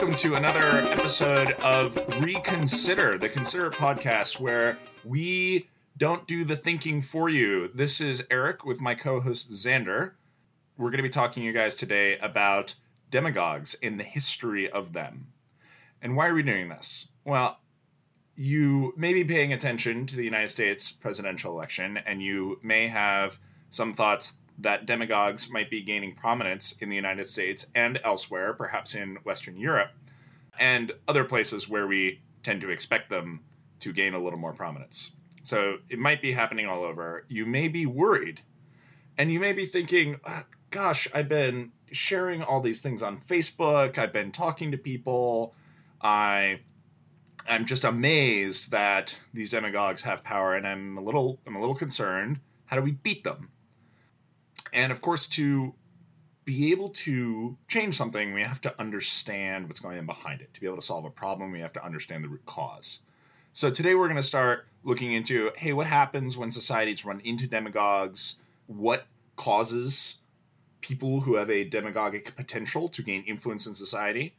Welcome to another episode of Reconsider, the Consider podcast, where we don't do the thinking for you. This is Eric with my co host Xander. We're going to be talking to you guys today about demagogues and the history of them. And why are we doing this? Well, you may be paying attention to the United States presidential election, and you may have some thoughts that demagogues might be gaining prominence in the United States and elsewhere, perhaps in Western Europe, and other places where we tend to expect them to gain a little more prominence. So it might be happening all over. You may be worried, and you may be thinking, "Ah, gosh, I've been sharing all these things on Facebook, I've been talking to people, I I'm just amazed that these demagogues have power, and I'm a little I'm a little concerned. How do we beat them? And of course, to be able to change something, we have to understand what's going on behind it. To be able to solve a problem, we have to understand the root cause. So today we're going to start looking into hey, what happens when societies run into demagogues? What causes people who have a demagogic potential to gain influence in society?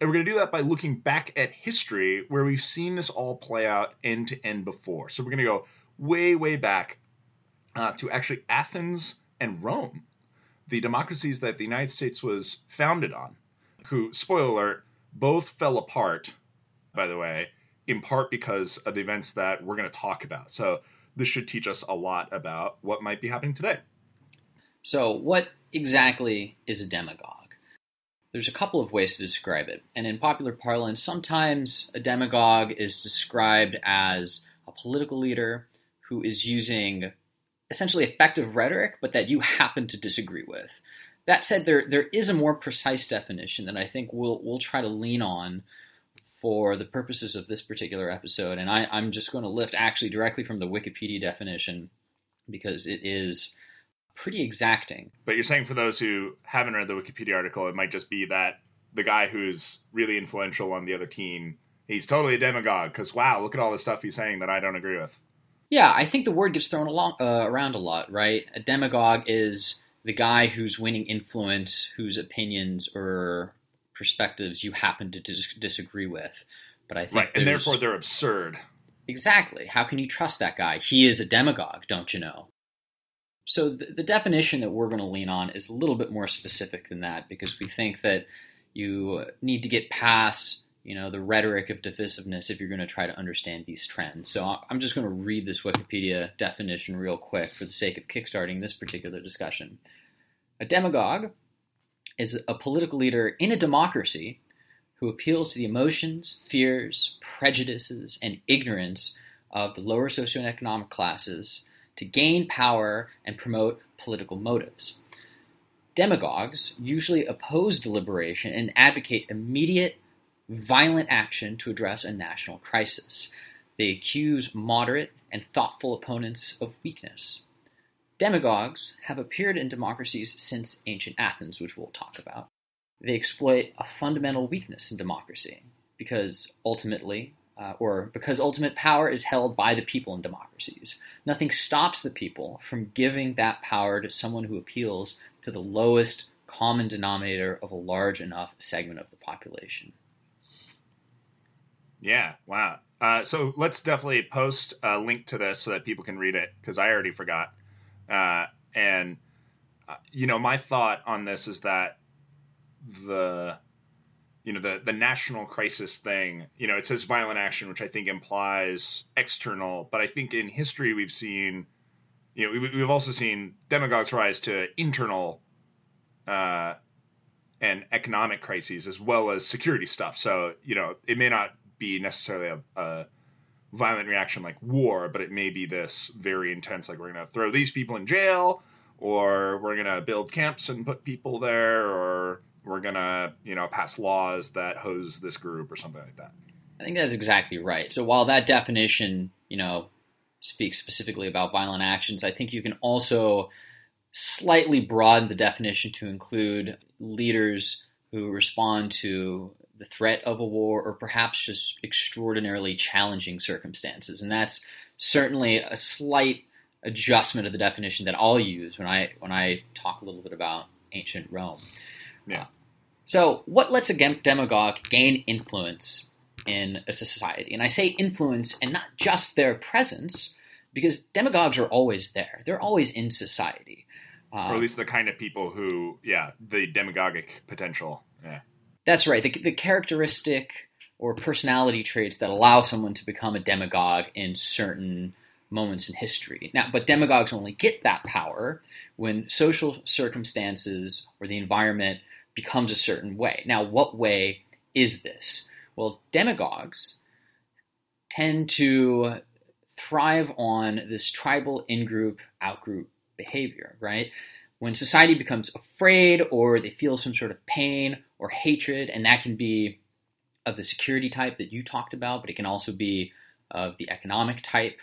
And we're going to do that by looking back at history where we've seen this all play out end to end before. So we're going to go way, way back uh, to actually Athens and Rome, the democracies that the United States was founded on, who, spoiler alert, both fell apart, by the way, in part because of the events that we're going to talk about. So this should teach us a lot about what might be happening today. So, what exactly is a demagogue? There's a couple of ways to describe it. And in popular parlance, sometimes a demagogue is described as a political leader who is using essentially effective rhetoric, but that you happen to disagree with. That said, there there is a more precise definition that I think we'll we'll try to lean on for the purposes of this particular episode. And I, I'm just going to lift actually directly from the Wikipedia definition because it is pretty exacting. But you're saying for those who haven't read the Wikipedia article, it might just be that the guy who's really influential on the other team, he's totally a demagogue because wow, look at all the stuff he's saying that I don't agree with. Yeah, I think the word gets thrown along, uh, around a lot, right? A demagogue is the guy who's winning influence, whose opinions or perspectives you happen to dis- disagree with. But I think Right, and therefore they're absurd. Exactly. How can you trust that guy? He is a demagogue, don't you know? So the, the definition that we're going to lean on is a little bit more specific than that because we think that you need to get past, you know, the rhetoric of divisiveness if you're going to try to understand these trends. So I'm just going to read this Wikipedia definition real quick for the sake of kickstarting this particular discussion. A demagogue is a political leader in a democracy who appeals to the emotions, fears, prejudices, and ignorance of the lower socioeconomic classes to gain power and promote political motives. Demagogues usually oppose deliberation and advocate immediate, violent action to address a national crisis. They accuse moderate and thoughtful opponents of weakness. Demagogues have appeared in democracies since ancient Athens, which we'll talk about. They exploit a fundamental weakness in democracy because ultimately, uh, or because ultimate power is held by the people in democracies. Nothing stops the people from giving that power to someone who appeals to the lowest common denominator of a large enough segment of the population. Yeah, wow. Uh, so let's definitely post a link to this so that people can read it because I already forgot. Uh, and uh, you know, my thought on this is that the you know the the national crisis thing. You know, it says violent action, which I think implies external, but I think in history we've seen, you know, we, we've also seen demagogues rise to internal. Uh, and economic crises as well as security stuff. So, you know, it may not be necessarily a, a violent reaction like war, but it may be this very intense, like we're going to throw these people in jail, or we're going to build camps and put people there, or we're going to, you know, pass laws that hose this group or something like that. I think that's exactly right. So while that definition, you know, speaks specifically about violent actions, I think you can also slightly broaden the definition to include leaders who respond to the threat of a war or perhaps just extraordinarily challenging circumstances. And that's certainly a slight adjustment of the definition that I'll use when I when I talk a little bit about ancient Rome. Yeah. So, what lets a demagogue gain influence in a society? And I say influence and not just their presence, because demagogues are always there. They're always in society. Uh, or at least the kind of people who, yeah, the demagogic potential. Yeah. That's right. The, the characteristic or personality traits that allow someone to become a demagogue in certain moments in history. Now, but demagogues only get that power when social circumstances or the environment becomes a certain way. Now, what way is this? Well, demagogues tend to thrive on this tribal in group, out group behavior, right? When society becomes afraid or they feel some sort of pain or hatred, and that can be of the security type that you talked about, but it can also be of the economic type.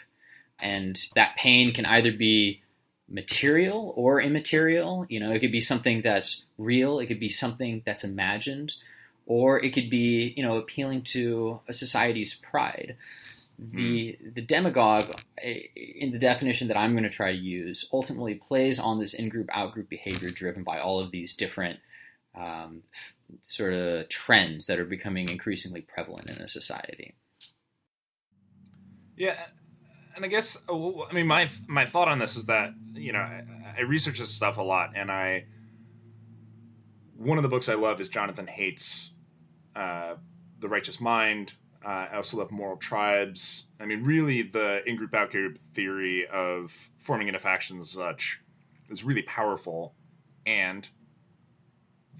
And that pain can either be material or immaterial. You know, it could be something that's real, it could be something that's imagined, or it could be, you know, appealing to a society's pride. The, hmm. the demagogue, eh, in the definition that I'm going to try to use, ultimately plays on this in group out group behavior driven by all of these different um, sort of trends that are becoming increasingly prevalent in a society. Yeah, and I guess uh, I mean my my thought on this is that you know I, I research this stuff a lot, and I one of the books I love is Jonathan Haidt's uh, The Righteous Mind. Uh, I also love Moral Tribes. I mean, really, the in group out group theory of forming into factions and such is really powerful, and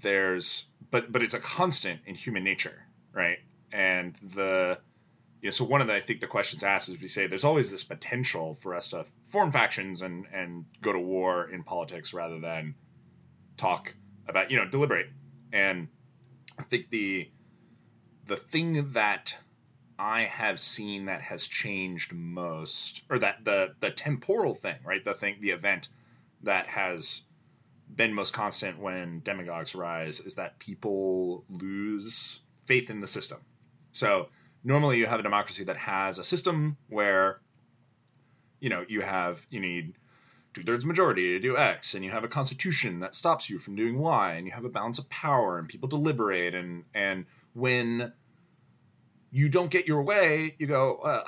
there's but but it's a constant in human nature, right? And the you know, so one of the I think the questions asked is we say there's always this potential for us to form factions and and go to war in politics rather than talk about you know deliberate. And I think the the thing that I have seen that has changed most, or that the the temporal thing, right? The thing, the event that has been most constant when demagogues rise is that people lose faith in the system. So normally you have a democracy that has a system where you know you have you need two thirds majority to do X, and you have a constitution that stops you from doing Y, and you have a balance of power, and people deliberate, and and when you don't get your way, you go, well,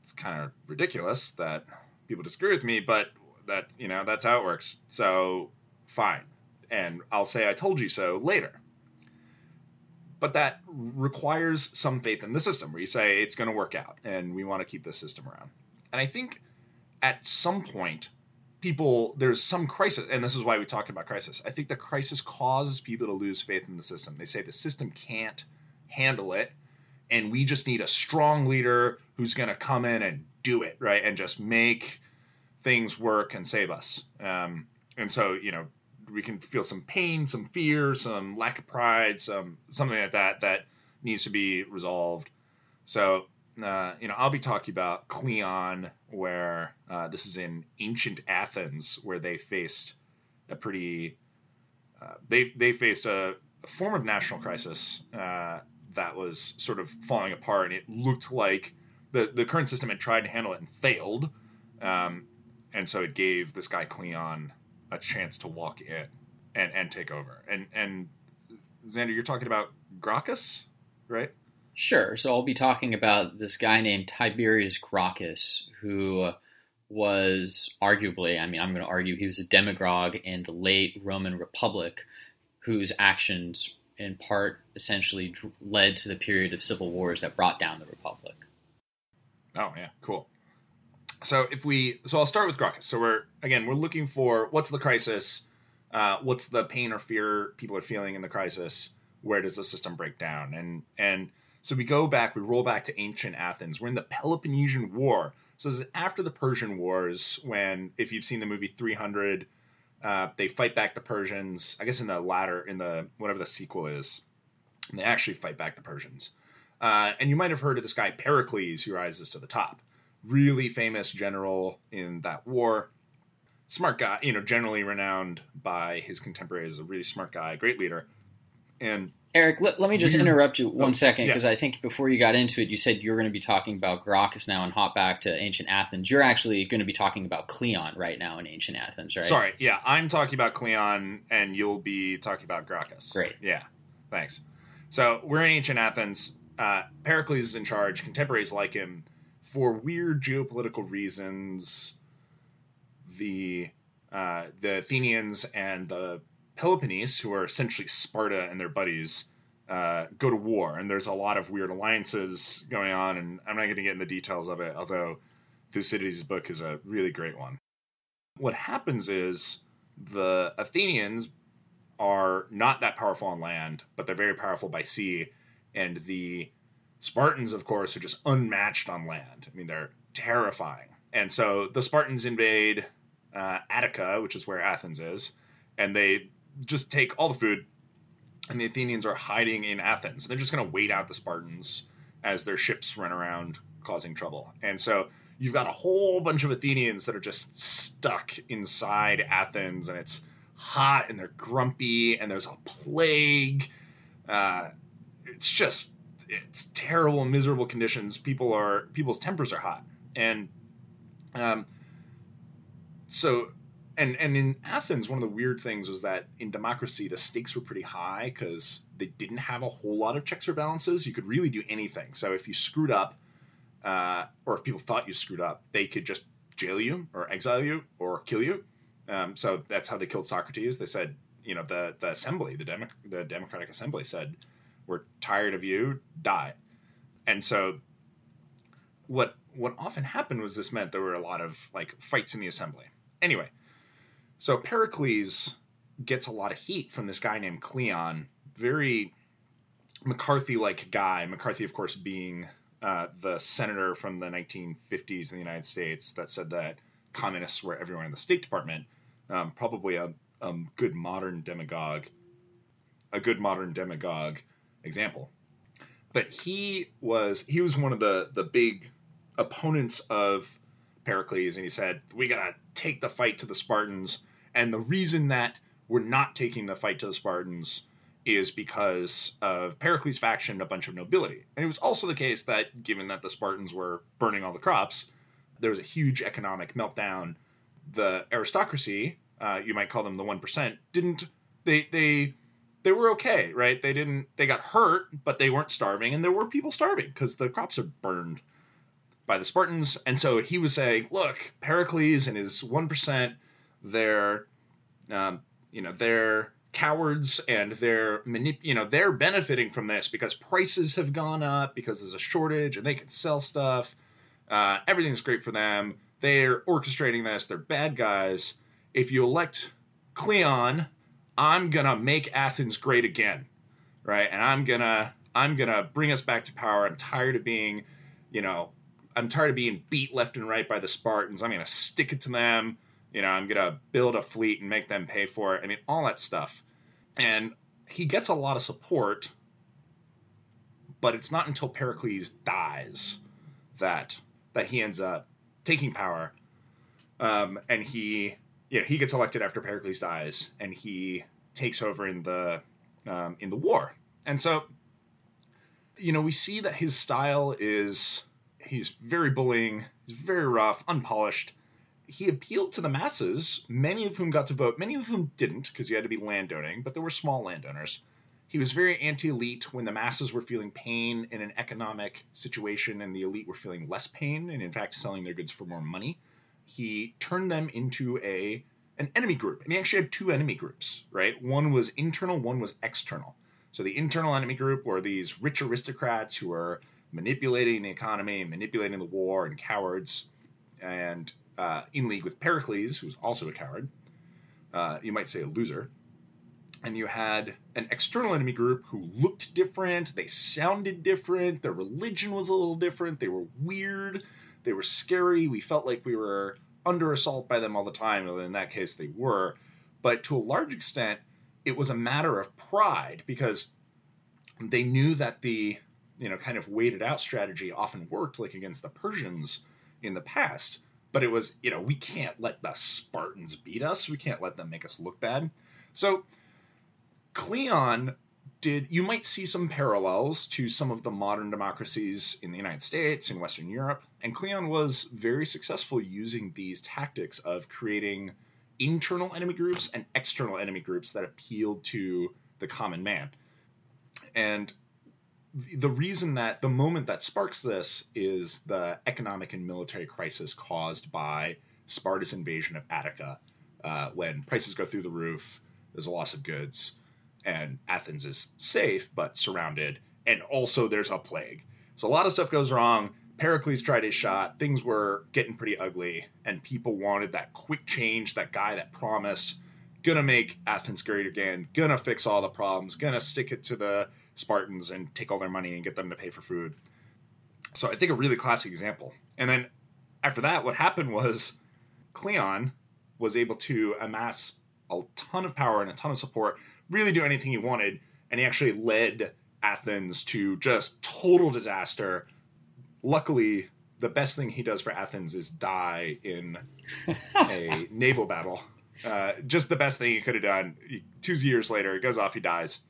it's kind of ridiculous that people disagree with me, but that you know that's how it works. So fine, and I'll say I told you so later. But that requires some faith in the system, where you say it's going to work out, and we want to keep this system around. And I think at some point, people there's some crisis, and this is why we talk about crisis. I think the crisis causes people to lose faith in the system. They say the system can't handle it, and we just need a strong leader who's going to come in and do it right and just make things work and save us. Um, and so, you know, we can feel some pain, some fear, some lack of pride, some something like that that needs to be resolved. So, uh, you know, I'll be talking about Cleon, where uh, this is in ancient Athens, where they faced a pretty, uh, they they faced a, a, form of national crisis uh, that was sort of falling apart, and it looked like the the current system had tried to handle it and failed. Um, and so it gave this guy Cleon a chance to walk in and and take over. And and Xander, you're talking about Gracchus, right? Sure. So I'll be talking about this guy named Tiberius Gracchus, who was arguably, I mean, I'm going to argue he was a demagogue in the late Roman Republic whose actions in part essentially led to the period of civil wars that brought down the Republic. Oh, yeah, cool. So if we, so I'll start with Gracchus. So we're, again, we're looking for what's the crisis, uh, what's the pain or fear people are feeling in the crisis, where does the system break down? And, and, so we go back, we roll back to ancient Athens. We're in the Peloponnesian War. So this is after the Persian Wars, when, if you've seen the movie 300, uh, they fight back the Persians. I guess in the latter, in the whatever the sequel is, they actually fight back the Persians. Uh, and you might have heard of this guy Pericles, who rises to the top. Really famous general in that war. Smart guy, you know, generally renowned by his contemporaries a really smart guy, great leader. And Eric, let, let me just interrupt you one oh, second because yeah. I think before you got into it, you said you're going to be talking about Gracchus now and hop back to ancient Athens. You're actually going to be talking about Cleon right now in ancient Athens, right? Sorry, yeah, I'm talking about Cleon and you'll be talking about Gracchus. Great. Yeah, thanks. So we're in ancient Athens. Uh, Pericles is in charge. Contemporaries like him for weird geopolitical reasons. The uh, the Athenians and the Peloponnese, who are essentially Sparta and their buddies, uh, go to war, and there's a lot of weird alliances going on, and I'm not going to get into the details of it, although Thucydides' book is a really great one. What happens is the Athenians are not that powerful on land, but they're very powerful by sea, and the Spartans, of course, are just unmatched on land. I mean, they're terrifying. And so the Spartans invade uh, Attica, which is where Athens is, and they just take all the food, and the Athenians are hiding in Athens. They're just going to wait out the Spartans as their ships run around causing trouble. And so you've got a whole bunch of Athenians that are just stuck inside Athens, and it's hot, and they're grumpy, and there's a plague. Uh, it's just it's terrible, miserable conditions. People are people's tempers are hot, and um, so and and in Athens, one of the weird things was that in democracy the stakes were pretty high because they didn't have a whole lot of checks or balances. You could really do anything. So if you screwed up, uh, or if people thought you screwed up, they could just jail you or exile you or kill you. Um, so that's how they killed Socrates. They said, you know, the the assembly, the Demo- the Democratic Assembly said, "We're tired of you, die." And so what what often happened was this meant there were a lot of like fights in the assembly. Anyway so Pericles gets a lot of heat from this guy named Cleon, very McCarthy like guy. McCarthy, of course, being uh, the senator from the 1950s in the United States that said that communists were everywhere in the State Department. Um, probably a, a good modern demagogue, a good modern demagogue example. But he was he was one of the the big opponents of Pericles, and he said, "We gotta take the fight to the Spartans." And the reason that we're not taking the fight to the Spartans is because of Pericles' faction and a bunch of nobility. And it was also the case that, given that the Spartans were burning all the crops, there was a huge economic meltdown. The aristocracy, uh, you might call them the one percent, didn't they they they were okay, right? They didn't they got hurt, but they weren't starving, and there were people starving because the crops are burned by the Spartans. And so he was saying, look, Pericles and his 1%, they're, um, you know, they're cowards and they're manip- you know they're benefiting from this because prices have gone up because there's a shortage and they can sell stuff. Uh, everything's great for them. They're orchestrating this. They're bad guys. If you elect cleon i'm gonna make athens great again right? And i'm gonna i'm gonna bring us back to power. I'm tired of being you know I'm tired of being beat left and right by the Spartans. I'm to stick it to them. You know, I'm going to build a fleet and make them pay for it. I mean, all that stuff. And he gets a lot of support, but it's not until Pericles dies that that he ends up taking power. Um, and he, you know, he gets elected after Pericles dies, and he takes over in the um, in the war. And so, you know, we see that his style is He's very bullying. He's very rough, unpolished. He appealed to the masses, many of whom got to vote, many of whom didn't because you had to be landowning, but there were small landowners. he was very anti-elite when the masses were feeling pain in an economic situation and the elite were feeling less pain and in fact selling their goods for more money. He turned them into a an enemy group. And he actually had two enemy groups, right? One was internal, one was external. So the internal enemy group were these rich aristocrats who were manipulating the economy, and manipulating the war, and cowards, and uh, in league with Pericles, who's also a coward. Uh, you might say a loser. And you had an external enemy group who looked different, they sounded different, their religion was a little different, they were weird, they were scary. We felt like we were under assault by them all the time. And in that case, they were. But to a large extent, it was a matter of pride because they knew that the you know kind of waited out strategy often worked, like against the Persians in the past. But it was you know we can't let the Spartans beat us. We can't let them make us look bad. So Cleon did you might see some parallels to some of the modern democracies in the United States and Western Europe, and Cleon was very successful using these tactics of creating internal enemy groups and external enemy groups that appealed to the common man. And the reason that the moment that sparks this is the economic and military crisis caused by Sparta's invasion of Attica, uh, when prices go through the roof, there's a loss of goods and Athens is safe but surrounded, and also there's a plague. So a lot of stuff goes wrong. Pericles tried his shot. Things were getting pretty ugly, and people wanted that quick change, that guy that promised, gonna make Athens great again, gonna fix all the problems, gonna stick it to the Spartans and take all their money and get them to pay for food. So I think a really classic example. And then after that, what happened was Cleon was able to amass a ton of power and a ton of support, really do anything he wanted, and he actually led Athens to just total disaster. Luckily, the best thing he does for Athens is die in a naval battle. Uh, just the best thing he could have done. He, two years later, he goes off, he dies,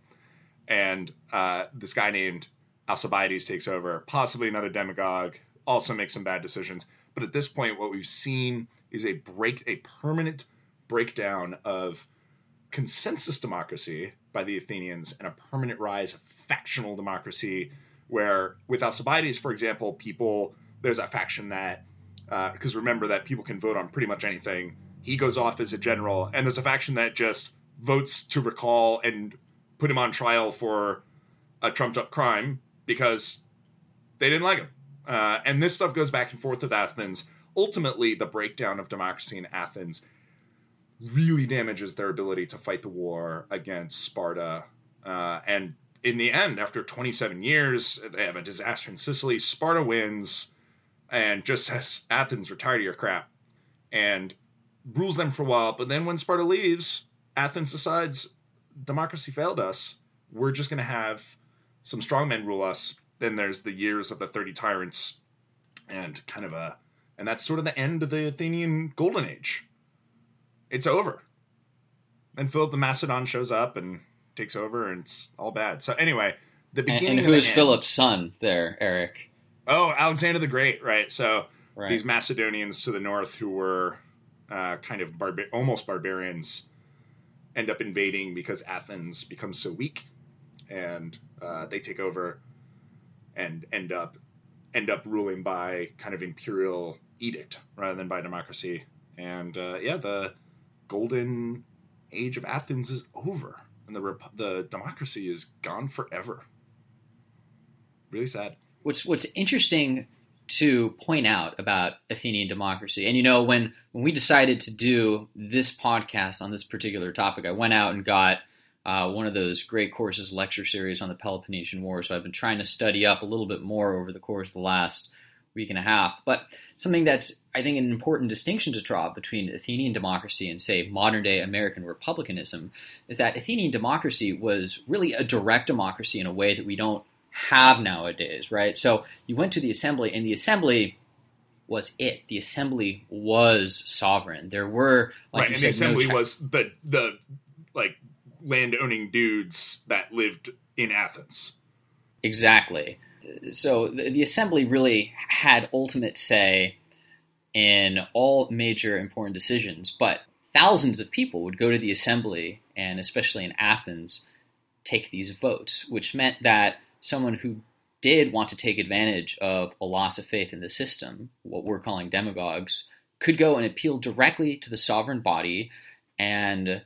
and uh, this guy named Alcibiades takes over, possibly another demagogue, also makes some bad decisions. But at this point, what we've seen is a break, a permanent breakdown of consensus democracy by the Athenians and a permanent rise of factional democracy, where with Alcibiades, for example, people there's a faction that because uh, remember that people can vote on pretty much anything. He goes off as a general, and there's a faction that just votes to recall and put him on trial for a trumped up crime because they didn't like him. Uh, and this stuff goes back and forth with Athens. Ultimately, the breakdown of democracy in Athens really damages their ability to fight the war against Sparta. Uh, and in the end, after 27 years, they have a disaster in Sicily. Sparta wins and just says, Athens, retire to your crap, and rules them for a while. But then when Sparta leaves, Athens decides democracy failed us. We're just going to have some strongmen rule us. Then there's the years of the 30 tyrants and kind of a, and that's sort of the end of the Athenian golden age it's over. Then Philip the Macedon shows up and takes over, and it's all bad. So anyway, the beginning. And, and who is Philip's son there, Eric? Oh, Alexander the Great, right? So right. these Macedonians to the north who were uh, kind of barba- almost barbarians end up invading because Athens becomes so weak, and uh, they take over and end up end up ruling by kind of imperial edict rather than by democracy. And uh, yeah, the golden age of Athens is over, and the rep- the democracy is gone forever. Really sad. What's What's interesting to point out about Athenian democracy, and you know, when when we decided to do this podcast on this particular topic, I went out and got. Uh, one of those great courses lecture series on the Peloponnesian War. So I've been trying to study up a little bit more over the course of the last week and a half. But something that's, I think, an important distinction to draw between Athenian democracy and, say, modern day American republicanism is that Athenian democracy was really a direct democracy in a way that we don't have nowadays, right? So you went to the assembly, and the assembly was it. The assembly was sovereign. There were like right, and said, the assembly no was the the like land owning dudes that lived in Athens. Exactly so the, the assembly really had ultimate say in all major important decisions, but thousands of people would go to the assembly, and especially in Athens, take these votes, which meant that someone who did want to take advantage of a loss of faith in the system, what we're calling demagogues, could go and appeal directly to the sovereign body and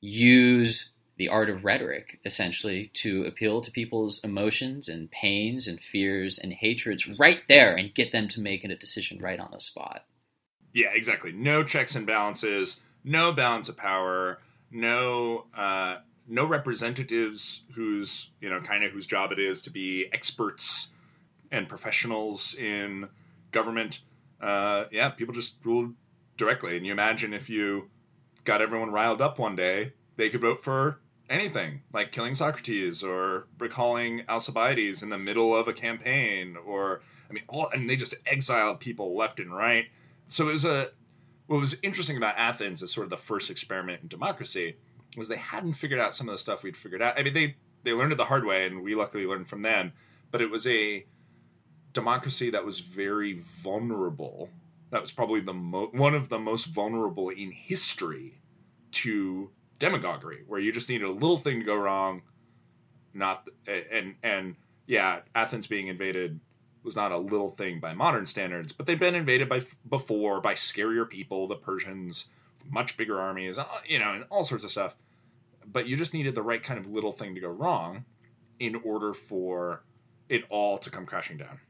use the art of rhetoric, essentially, to appeal to people's emotions and pains and fears and hatreds right there and get them to make a decision right on the spot. Yeah, exactly. No checks and balances, no balance of power, no uh, no representatives whose you know kind of whose job it is to be experts and professionals in government. Uh, yeah, people just ruled directly. And you imagine if you got everyone riled up one day, they could vote for anything, like killing Socrates or recalling Alcibiades in the middle of a campaign, or I mean, all and they just exiled people left and right. So it was a what was interesting about Athens as sort of the first experiment in democracy was they hadn't figured out some of the stuff we'd figured out. I mean, they they learned it the hard way, and we luckily learned from them. But it was a democracy that was very vulnerable. That was probably the mo- one of the most vulnerable in history to demagoguery, where you just needed a little thing to go wrong. Not and and yeah, Athens being invaded was not a little thing by modern standards, but they've been invaded by before by scarier people, the Persians, much bigger armies, uh, you know, and all sorts of stuff. But you just needed the right kind of little thing to go wrong in order for it all to come crashing down.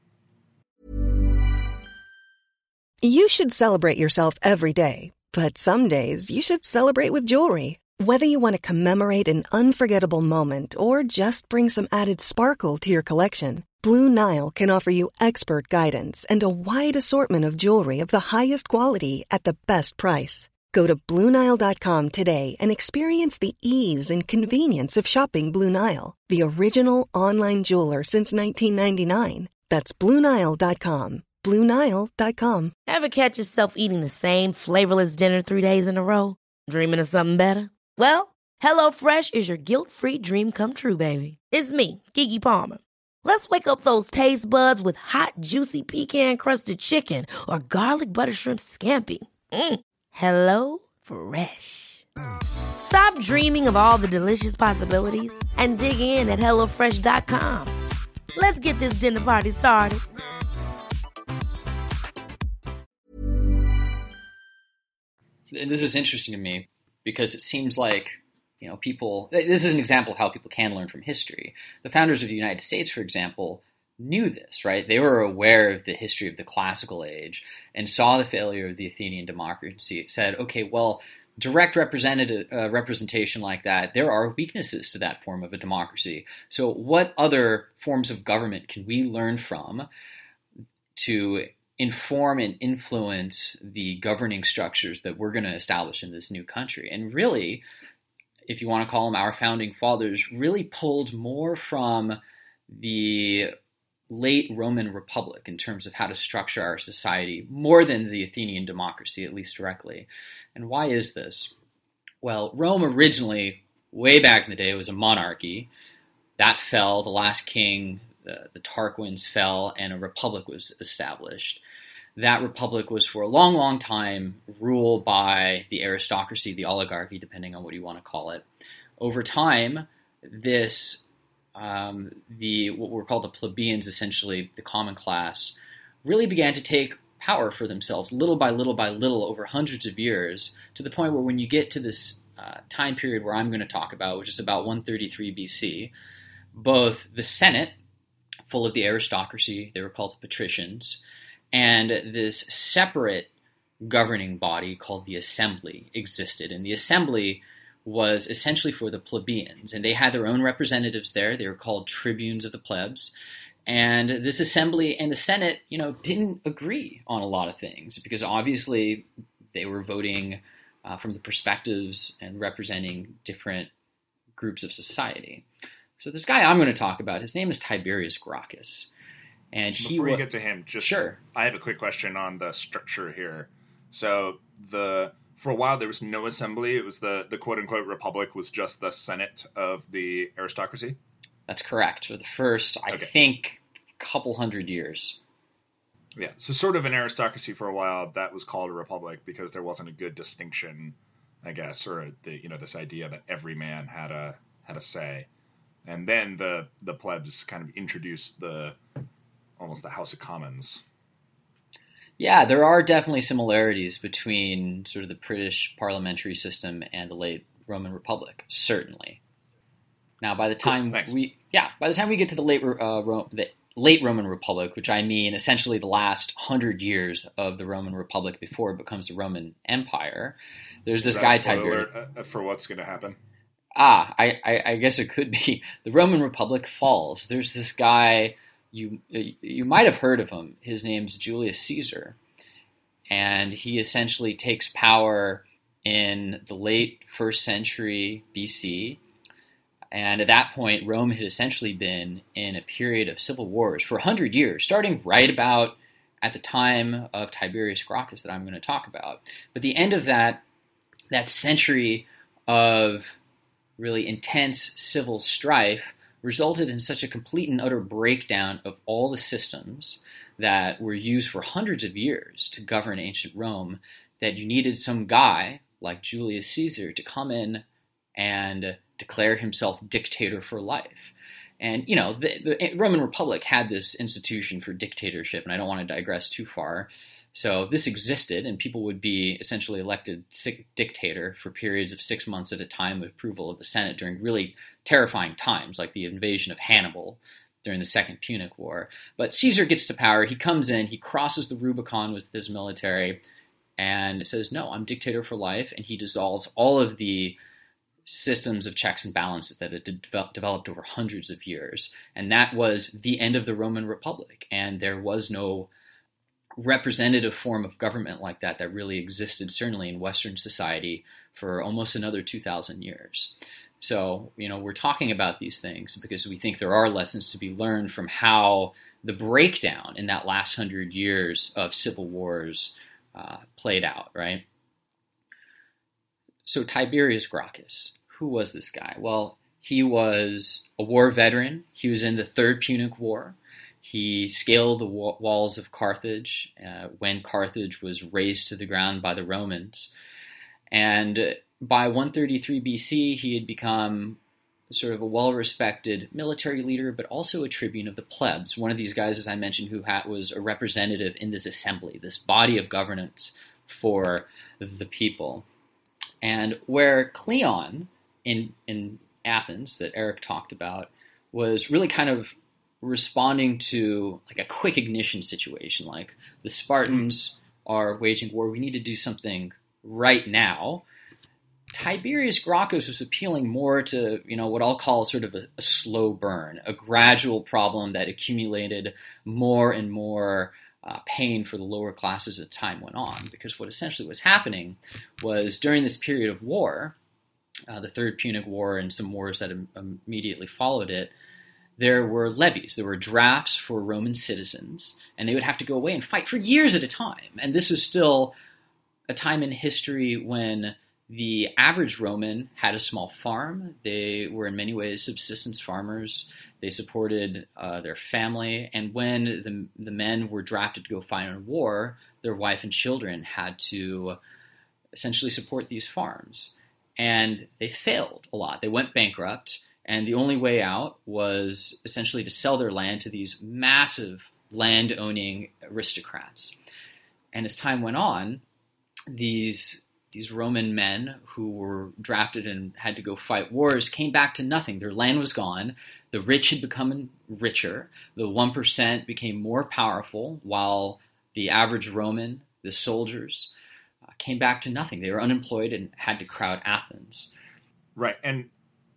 You should celebrate yourself every day, but some days you should celebrate with jewelry. Whether you want to commemorate an unforgettable moment or just bring some added sparkle to your collection, Blue Nile can offer you expert guidance and a wide assortment of jewelry of the highest quality at the best price. Go to BlueNile.com today and experience the ease and convenience of shopping Blue Nile, the original online jeweler since 1999. That's BlueNile.com. BlueNile.com. Ever catch yourself eating the same flavorless dinner three days in a row? Dreaming of something better? Well, HelloFresh is your guilt free dream come true, baby. It's me, Keke Palmer. Let's wake up those taste buds with hot, juicy pecan crusted chicken or garlic butter shrimp scampi. Mm. Hello Fresh. Stop dreaming of all the delicious possibilities and dig in at HelloFresh.com. Let's get this dinner party started. And this is interesting to me because it seems like you know people. This is an example of how people can learn from history. The founders of the United States, for example, knew this, right? They were aware of the history of the classical age and saw the failure of the Athenian democracy. It said, okay, well, direct representative uh, representation like that, there are weaknesses to that form of a democracy. So, what other forms of government can we learn from to inform and influence the governing structures that we're going to establish in this new country? And really, if you want to call them our founding fathers, really pulled more from the late Roman Republic in terms of how to structure our society more than the Athenian democracy, at least directly. And why is this? Well, Rome originally, way back in the day, was a monarchy. That fell, the last king, the, the Tarquins fell, and a republic was established. That republic was for a long, long time ruled by the aristocracy, the oligarchy, depending on what you want to call it. Over time, this um, the what were called the plebeians, essentially the common class, really began to take power for themselves little by little by little over hundreds of years to the point where when you get to this uh, time period where I'm going to talk about, which is about 133 BC, both the Senate, full of the aristocracy, they were called the patricians, and this separate governing body called the assembly existed. And the assembly was essentially for the plebeians, and they had their own representatives there. They were called tribunes of the plebs. And this assembly and the Senate, you know, didn't agree on a lot of things because obviously they were voting uh, from the perspectives and representing different groups of society. So this guy I'm going to talk about, his name is Tiberius Gracchus. And he before you get to him, just sure. I have a quick question on the structure here. So the for a while there was no assembly. It was the the quote unquote republic was just the senate of the aristocracy. That's correct. For the first, I okay. think, couple hundred years. Yeah, so sort of an aristocracy for a while. That was called a republic because there wasn't a good distinction, I guess, or the you know this idea that every man had a had a say. and then the the plebs kind of introduced the almost the House of Commons. Yeah, there are definitely similarities between sort of the British parliamentary system and the late Roman Republic, certainly. Now, by the time Cool, we yeah, by the time we get to the late uh, Ro- the late Roman Republic, which I mean essentially the last hundred years of the Roman Republic before it becomes the Roman Empire, there's Is this guy spoiler, Tiberius. uh, for what's going to happen. Ah, I, I, I guess it could be the Roman Republic falls. There's this guy you you might have heard of him. His name's Julius Caesar, and he essentially takes power in the late first century BC. And at that point, Rome had essentially been in a period of civil wars for 100 years, starting right about at the time of Tiberius Gracchus that I'm going to talk about. But the end of that that century of really intense civil strife resulted in such a complete and utter breakdown of all the systems that were used for hundreds of years to govern ancient Rome that you needed some guy like Julius Caesar to come in and declare himself dictator for life. And you know, the, the Roman Republic had this institution for dictatorship, and I don't want to digress too far. So this existed, and people would be essentially elected dictator for periods of six months at a time with approval of the Senate during really terrifying times, like the invasion of Hannibal during the Second Punic War. But Caesar gets to power. He comes in, he crosses the Rubicon with his military, and says, "No, I'm dictator for life," and he dissolves all of the systems of checks and balances that had de- developed over hundreds of years. And that was the end of the Roman Republic. And there was no representative form of government like that that really existed, certainly in Western society, for almost another 2,000 years. So, you know, we're talking about these things because we think there are lessons to be learned from how the breakdown in that last hundred years of civil wars uh, played out, right? So, Tiberius Gracchus, who was this guy? Well, he was a war veteran. He was in the Third Punic War. He scaled the walls of Carthage uh, when Carthage was razed to the ground by the Romans. And by 133 BC, he had become sort of a well respected military leader, but also a tribune of the plebs. One of these guys, as I mentioned, who was a representative in this assembly, this body of governance for the people. And where Cleon in, in Athens, that Eric talked about, was really kind of responding to like a quick ignition situation. Like the Spartans are waging war, we need to do something right now. Tiberius Gracchus was appealing more to, you know, what I'll call sort of a, a, slow burn, a gradual problem that accumulated more and more uh, pain for the lower classes as time went on. Because what essentially was happening was during this period of war, uh, the Third Punic War and some wars that Im- immediately followed it, there were levies, there were drafts for Roman citizens, and they would have to go away and fight for years at a time. And this was still a time in history when the average Roman had a small farm. They were in many ways subsistence farmers. They supported uh, their family, and when the, the men were drafted to go fight in war, their wife and children had to essentially support these farms. And they failed a lot. They went bankrupt, and the only way out was essentially to sell their land to these massive land owning aristocrats. And as time went on, these these Roman men who were drafted and had to go fight wars came back to nothing. Their land was gone. The rich had become richer. The 1% became more powerful, while the average Roman, the soldiers, uh, came back to nothing. They were unemployed and had to crowd Athens. Right. And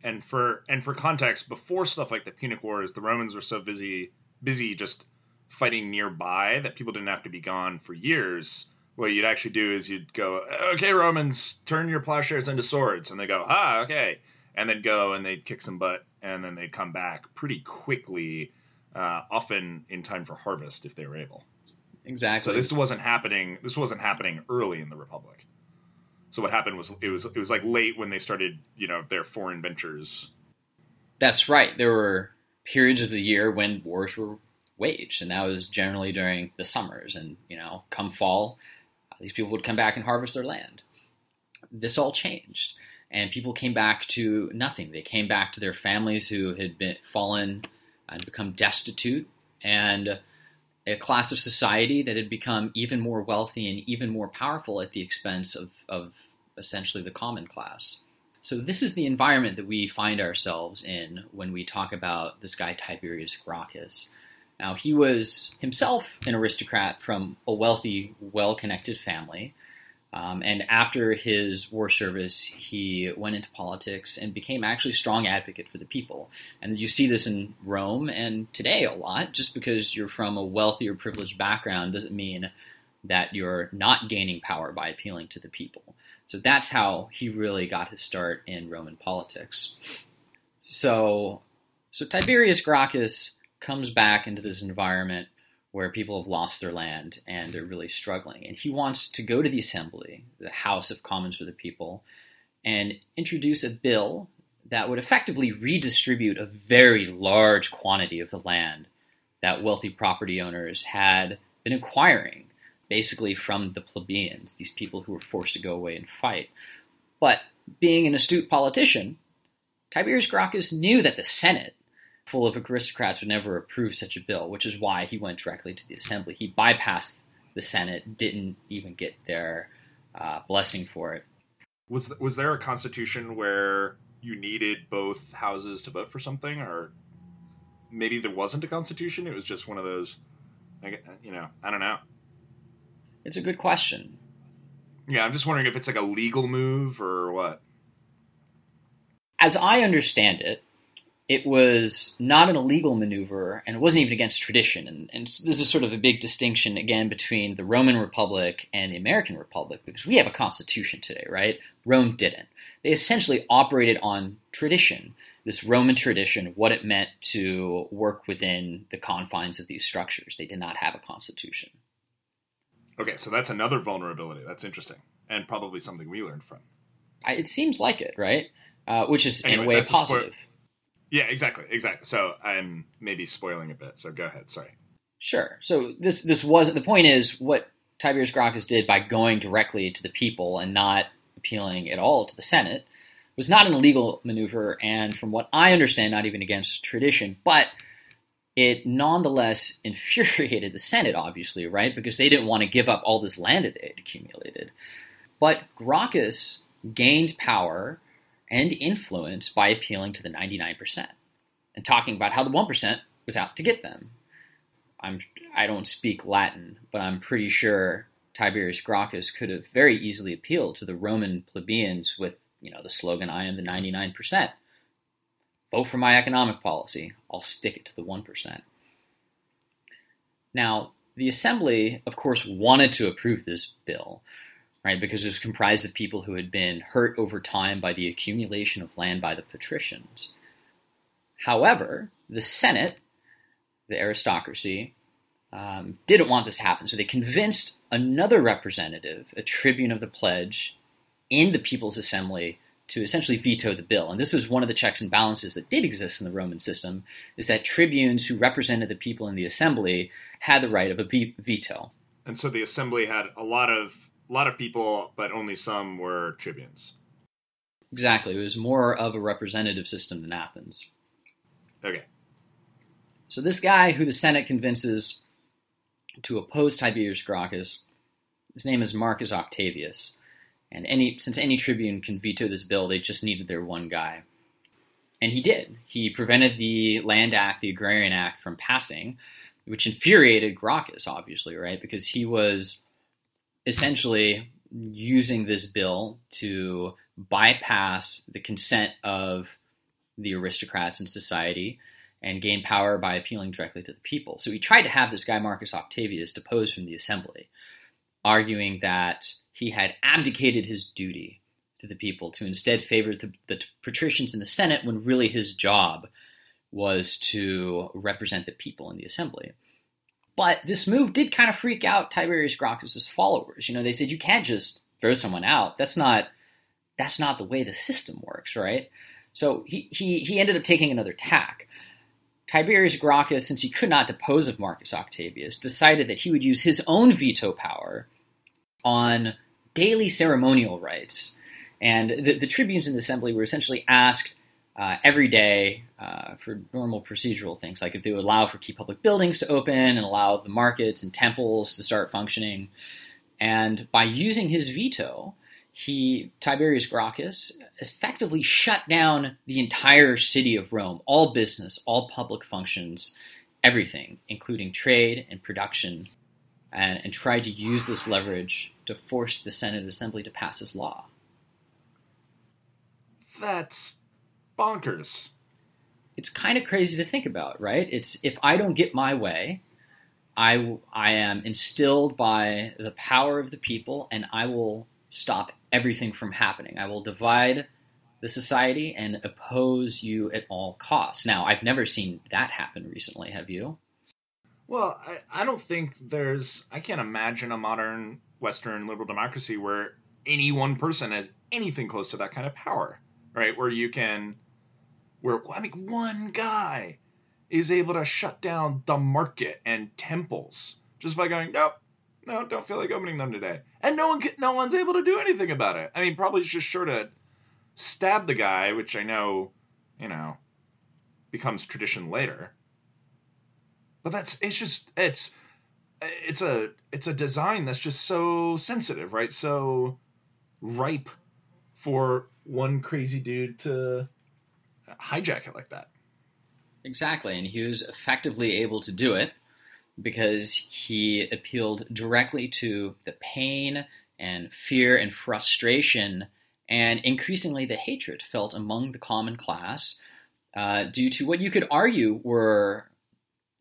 and for and for context, before stuff like the Punic Wars, the Romans were so busy busy just fighting nearby that people didn't have to be gone for years what you'd actually do is you'd go, okay, Romans, turn your plowshares into swords. And they go, ah, okay. And they'd go and they'd kick some butt and then they'd come back pretty quickly, uh, often in time for harvest if they were able. Exactly. So this wasn't happening. This wasn't happening early in the Republic. So what happened was it was it was like late when they started, you know, their foreign ventures. That's right. There were periods of the year when wars were waged, and that was generally during the summers. And you know, come fall, uh, these people would come back and harvest their land. This all changed. and people came back to nothing. They came back to their families who had been fallen and become destitute, and a class of society that had become even more wealthy and even more powerful at the expense of, of essentially the common class. So, this is the environment that we find ourselves in when we talk about this guy, Tiberius Gracchus. Now, he was himself an aristocrat from a wealthy, well connected family. Um, and after his war service, he went into politics and became actually a strong advocate for the people. And you see this in Rome and today a lot. Just because you're from a wealthy or privileged background doesn't mean that you're not gaining power by appealing to the people. So that's how he really got his start in Roman politics. So, so Tiberius Gracchus comes back into this environment where people have lost their land and they're really struggling. And he wants to go to the assembly, the House of Commons for the People, and introduce a bill that would effectively redistribute a very large quantity of the land that wealthy property owners had been acquiring, basically from the plebeians, these people who were forced to go away and fight. But being an astute politician, Tiberius Gracchus knew that the Senate full of aristocrats would never approve such a bill, which is why he went directly to the assembly. He bypassed the Senate, didn't even get their uh, blessing for it. Was was there a constitution where you needed both houses to vote for something, or maybe there wasn't a constitution? It was just one of those, you know, I don't know. It's a good question. Yeah, I'm just wondering if it's like a legal move or what. As I understand it, it was not an illegal maneuver and it wasn't even against tradition. And, and, this is sort of a big distinction, again, between the Roman Republic and the American Republic, because we have a constitution today, right? Rome didn't. They essentially operated on tradition, this Roman tradition, what it meant to work within the confines of these structures. They did not have a constitution. Okay, so that's another vulnerability. That's interesting. And probably something we learned from. I, it seems like it, right? Uh, which is, anyway, in a way, positive. A yeah, exactly, exactly. So I'm maybe spoiling a bit. So go ahead. Sorry. Sure. So this this was the point is what Tiberius Gracchus did by going directly to the people and not appealing at all to the Senate was not an illegal maneuver, and from what I understand, not even against tradition, but it nonetheless infuriated the Senate, obviously, right? Because they didn't want to give up all this land that they had accumulated. But Gracchus gained power and influence by appealing to the 99% and talking about how the 1% was out to get them. I'm, I don't speak Latin, but I'm pretty sure Tiberius Gracchus could have very easily appealed to the Roman plebeians with, you know, the slogan "I am the 99%." Vote for my economic policy. I'll stick it to the 1%. Now, the assembly, of course, wanted to approve this bill, right? Because it was comprised of people who had been hurt over time by the accumulation of land by the patricians. However, the Senate, the aristocracy, um, didn't want this to happen, so they convinced another representative, a tribune of the plebs, in the People's Assembly to essentially veto the bill. And this was one of the checks and balances that did exist in the Roman system, is that tribunes who represented the people in the assembly had the right of a veto. And so the assembly had a lot of a lot of people, but only some were tribunes. Exactly. It was more of a representative system than Athens. Okay. So this guy who the Senate convinces to oppose Tiberius Gracchus, his name is Marcus Octavius. And any since any tribune can veto this bill, they just needed their one guy. And he did. He prevented the Land Act, the Agrarian Act, from passing, which infuriated Gracchus, obviously, right? Because he was essentially using this bill to bypass the consent of the aristocrats in society and gain power by appealing directly to the people. So he tried to have this guy, Marcus Octavius, deposed from the assembly, arguing that he had abdicated his duty to the people to instead favor the, the patricians in the Senate when really his job was to represent the people in the assembly. But this move did kind of freak out Tiberius Gracchus's followers. You know, they said you can't just throw someone out. That's not that's not the way the system works, right? So he he he ended up taking another tack. Tiberius Gracchus, since he could not depose of Marcus Octavius, decided that he would use his own veto power on daily ceremonial rites And the, the tribunes in the assembly were essentially asked uh, every day uh, for normal procedural things, like if they would allow for key public buildings to open and allow the markets and temples to start functioning. And by using his veto, he Tiberius Gracchus effectively shut down the entire city of Rome, all business, all public functions, everything, including trade and production, and, and tried to use this leverage to force the Senate Assembly to pass his law. That's bonkers. It's kind of crazy to think about, right? It's if I don't get my way, I, I am instilled by the power of the people, and I will stop everything from happening. I will divide the society and oppose you at all costs. Now, I've never seen that happen recently. Have you? Well, I, I don't think there's. I can't imagine a modern Western liberal democracy where any one person has anything close to that kind of power, right? Where you can, where I mean, one guy is able to shut down the market and temples just by going, nope, no, don't feel like opening them today, and no one, can, no one's able to do anything about it. I mean, probably just sure to stab the guy, which I know, you know, becomes tradition later. But that's it's just it's it's a it's a design that's just so sensitive, right? So ripe for one crazy dude to hijack it like that. Exactly, and he was effectively able to do it because he appealed directly to the pain and fear and frustration and increasingly the hatred felt among the common class uh, due to what you could argue were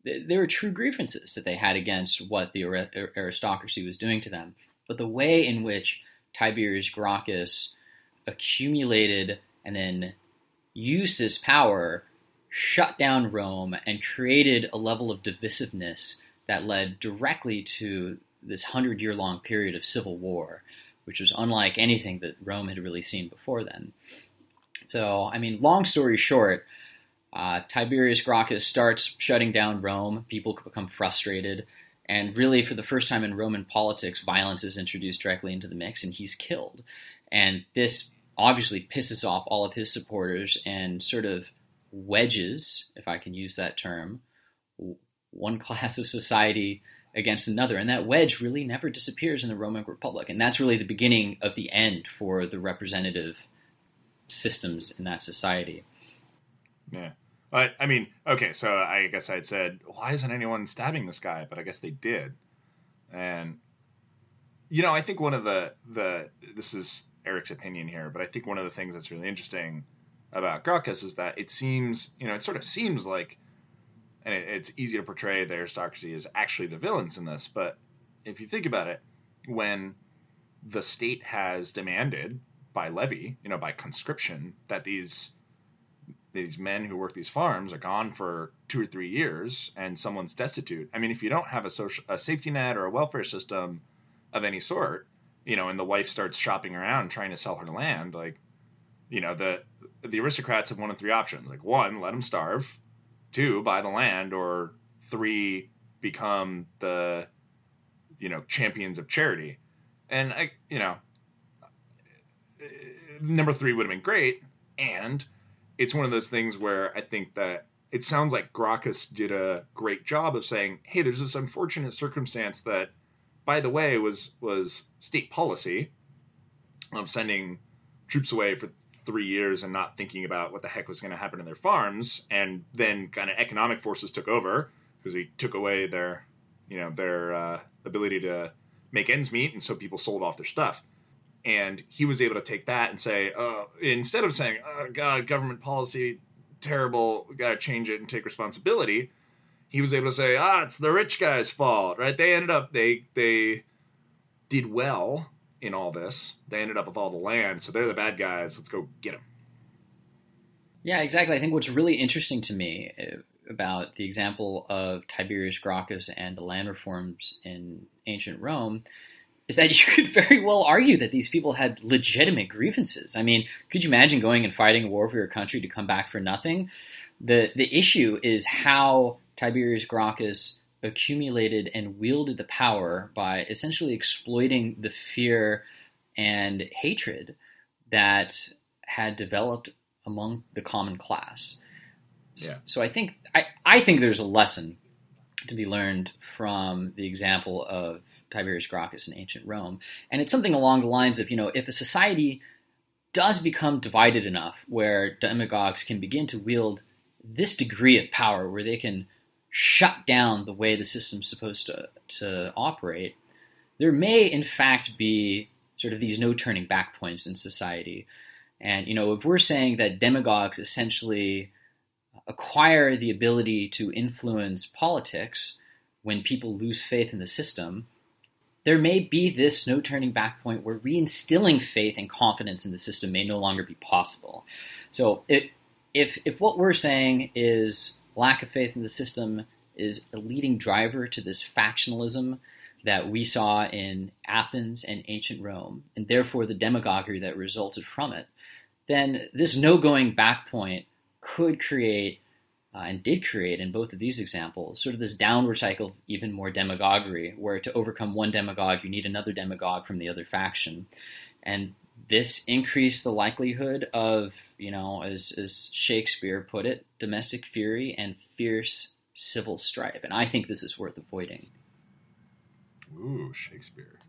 there were true grievances that they had against what the aristocracy was doing to them. But the way in which Tiberius Gracchus accumulated and then used his power, shut down Rome, and created a level of divisiveness that led directly to this hundred year long period of civil war which was unlike anything that Rome had really seen before then. So, I mean, long story short, uh, Tiberius Gracchus starts shutting down Rome. People become frustrated. And really, for the first time in Roman politics, violence is introduced directly into the mix, and he's killed. And this obviously pisses off all of his supporters and sort of wedges, if I can use that term, one class of society against another. And that wedge really never disappears in the Roman Republic. And that's really the beginning of the end for the representative systems in that society. Yeah. But I mean, okay, so I guess I'd said, why isn't anyone stabbing this guy? But I guess they did. And you know, I think one of the the this is Eric's opinion here, but I think one of the things that's really interesting about Gracchus is that it seems, you know, it sort of seems like and it, it's easy to portray the aristocracy as actually the villains in this. But if you think about it, when the state has demanded by levy, you know, by conscription, that these these men who work these farms are gone for two or three years and someone's destitute. I mean, if you don't have a social a safety net or a welfare system of any sort, you know, and the wife starts shopping around trying to sell her land, like, you know, the the aristocrats have one of three options. Like one, let them starve two buy the land or three become the you know champions of charity and i you know number three would have been great and it's one of those things where i think that it sounds like gracchus did a great job of saying hey there's this unfortunate circumstance that by the way was was state policy of sending troops away for three years and not thinking about what the heck was going to happen in their farms, and then kind of economic forces took over because we took away their, you know, their uh, ability to make ends meet, and so people sold off their stuff. And he was able to take that and say, uh, instead of saying, "Oh God, government policy terrible, got to change it and take responsibility," he was able to say, "Ah, it's the rich guy's fault, right? They ended up they they did well in all this. They ended up with all the land, so they're the bad guys. Let's go get them. Yeah, exactly. I think what's really interesting to me uh, about the example of Tiberius Gracchus and the land reforms in ancient Rome is that you could very well argue that these people had legitimate grievances. I mean, could you imagine going and fighting a war for your country to come back for nothing? The the issue is how Tiberius Gracchus accumulated and wielded the power by essentially exploiting the fear and hatred that had developed among the common class. Yeah. So I think I, I think there's a lesson to be learned from the example of Tiberius Gracchus in ancient Rome, and it's something along the lines of you know if a society does become divided enough where demagogues can begin to wield this degree of power where they can shut down the way the system's supposed to, to operate, there may in fact be sort of these no turning back points in society. And, you know, if we're saying that demagogues essentially acquire the ability to influence politics when people lose faith in the system, there may be this no turning back point where reinstilling faith and confidence in the system may no longer be possible. So it, if if what we're saying is lack of faith in the system is a leading driver to this factionalism that we saw in Athens and ancient Rome, and therefore the demagoguery that resulted from it, then this no going back point could create uh, and did create in both of these examples sort of this downward cycle of even more demagoguery, where to overcome one demagogue, you need another demagogue from the other faction. And this increased the likelihood of, you know, as, as Shakespeare put it, domestic fury and fierce civil strife. And I think this is worth avoiding. Ooh, Shakespeare.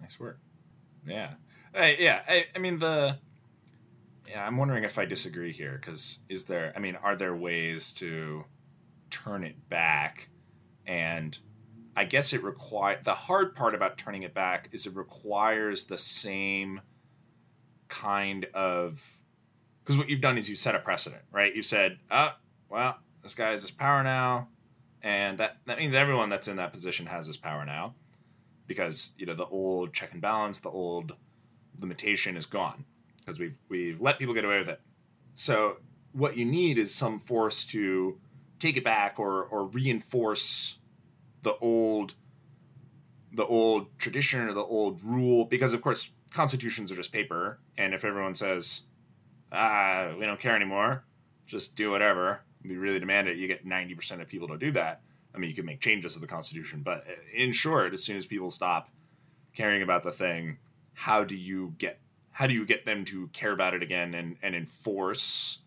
Nice work. Yeah. Yeah. I, I mean, the I'm wondering if I disagree here because is there? I mean, are there ways to turn it back? And I guess it require the hard part about turning it back is it requires the same kind of because what you've done is you set a precedent, right? You've said, oh, well, this guy has this power now, and that that means everyone that's in that position has this power now, because you know the old check and balance, the old limitation is gone because we've we've let people get away with it. So what you need is some force to take it back or or reinforce the old the old tradition or the old rule because of course constitutions are just paper and if everyone says ah we don't care anymore just do whatever we really demand it you get 90% of people to do that i mean you can make changes to the constitution but in short as soon as people stop caring about the thing how do you get how do you get them to care about it again and, and enforce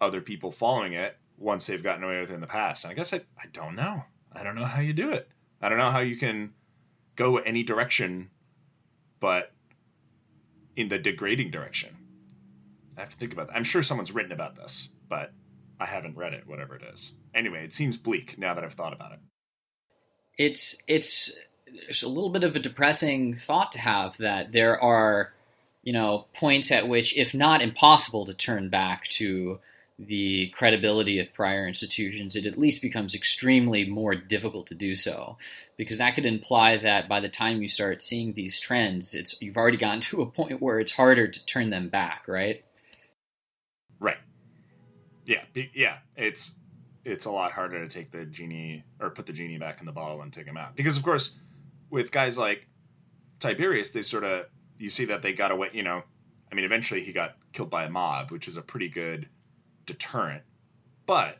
other people following it once they've gotten away with it in the past? And I guess I, I don't know. I don't know how you do it. I don't know how you can go any direction but in the degrading direction. I have to think about that. I'm sure someone's written about this, but I haven't read it, whatever it is. Anyway, it seems bleak now that I've thought about it. It's it's it's a little bit of a depressing thought to have that there are you know, points at which, if not impossible to turn back to the credibility of prior institutions, it at least becomes extremely more difficult to do so, because that could imply that by the time you start seeing these trends, it's you've already gotten to a point where it's harder to turn them back, right? Right. Yeah. Yeah. It's it's a lot harder to take the genie or put the genie back in the bottle and take him out, because of course, with guys like Tiberius, they sort of you see that they got away. You know, I mean, eventually he got killed by a mob, which is a pretty good deterrent. But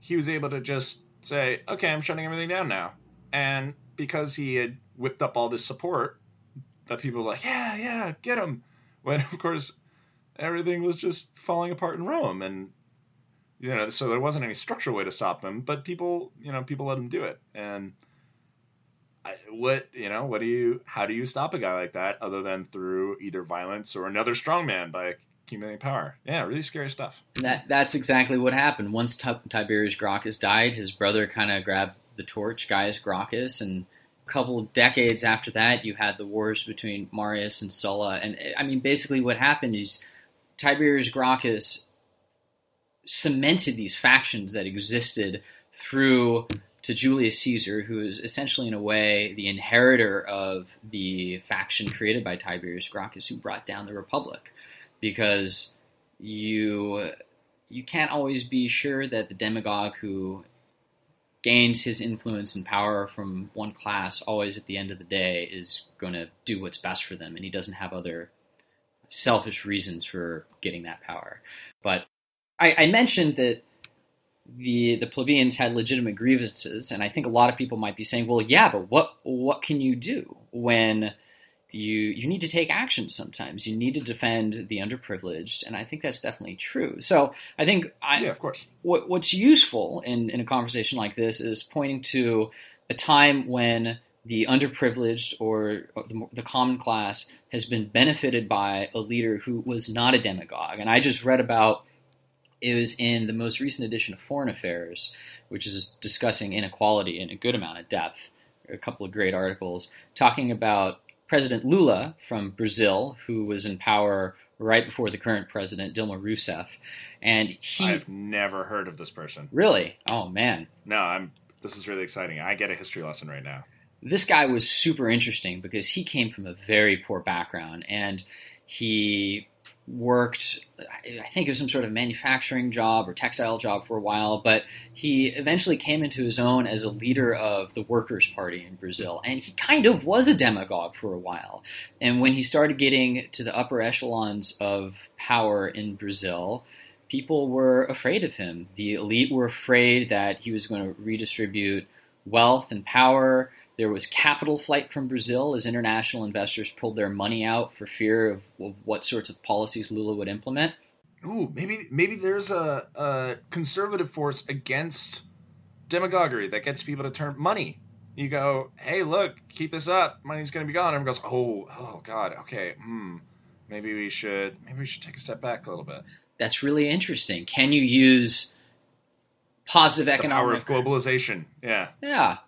he was able to just say, "Okay, I'm shutting everything down now," and because he had whipped up all this support, that people were like, "Yeah, yeah, get him," when of course everything was just falling apart in Rome, and you know, so there wasn't any structural way to stop them. But people, you know, people let him do it, and what you know what do you how do you stop a guy like that other than through either violence or another strongman by accumulating power? Yeah really scary stuff. That that's exactly what happened. Once T- tiberius gracchus died his brother kind of grabbed the torch gaius gracchus and a couple decades after that you had the wars between marius and sulla. And eh, i mean basically what happened is tiberius gracchus cemented these factions that existed through to Julius Caesar, who is essentially, in a way, the inheritor of the faction created by Tiberius Gracchus, who brought down the Republic, because you you can't always be sure that the demagogue who gains his influence and power from one class always at the end of the day is going to do what's best for them, and he doesn't have other selfish reasons for getting that power. But I, I mentioned that the the plebeians had legitimate grievances, and I think a lot of people might be saying, "Well, yeah, but what what can you do when you you need to take action sometimes. You need to defend the underprivileged, and I think that's definitely true. So I think I, yeah, of course. What, what's useful in, in a conversation like this is pointing to a time when the underprivileged or the, the common class has been benefited by a leader who was not a demagogue. And I just read about it was in the most recent edition of Foreign Affairs, which is discussing inequality in a good amount of depth. A couple of great articles talking about President Lula from Brazil, who was in power right before the current president, Dilma Rousseff, and he. I've never heard of this person. Really? Oh man. No, I'm. This is really exciting. I get a history lesson right now. This guy was super interesting because he came from a very poor background and he worked, I think it was some sort of manufacturing job or textile job for a while, but he eventually came into his own as a leader of the Workers' Party in Brazil. And he kind of was a demagogue for a while. And when he started getting to the upper echelons of power in Brazil, people were afraid of him. The elite were afraid that he was going to redistribute wealth and power. There was capital flight from Brazil as international investors pulled their money out for fear of, of what sorts of policies Lula would implement. Ooh, maybe maybe there's a, a conservative force against demagoguery that gets people to turn money. You go, hey, look, keep this up, money's going to be gone. Everyone goes, oh, oh, God, okay, hmm, maybe we should maybe we should take a step back a little bit. That's really interesting. Can you use positive economic the power of globalization? Yeah, yeah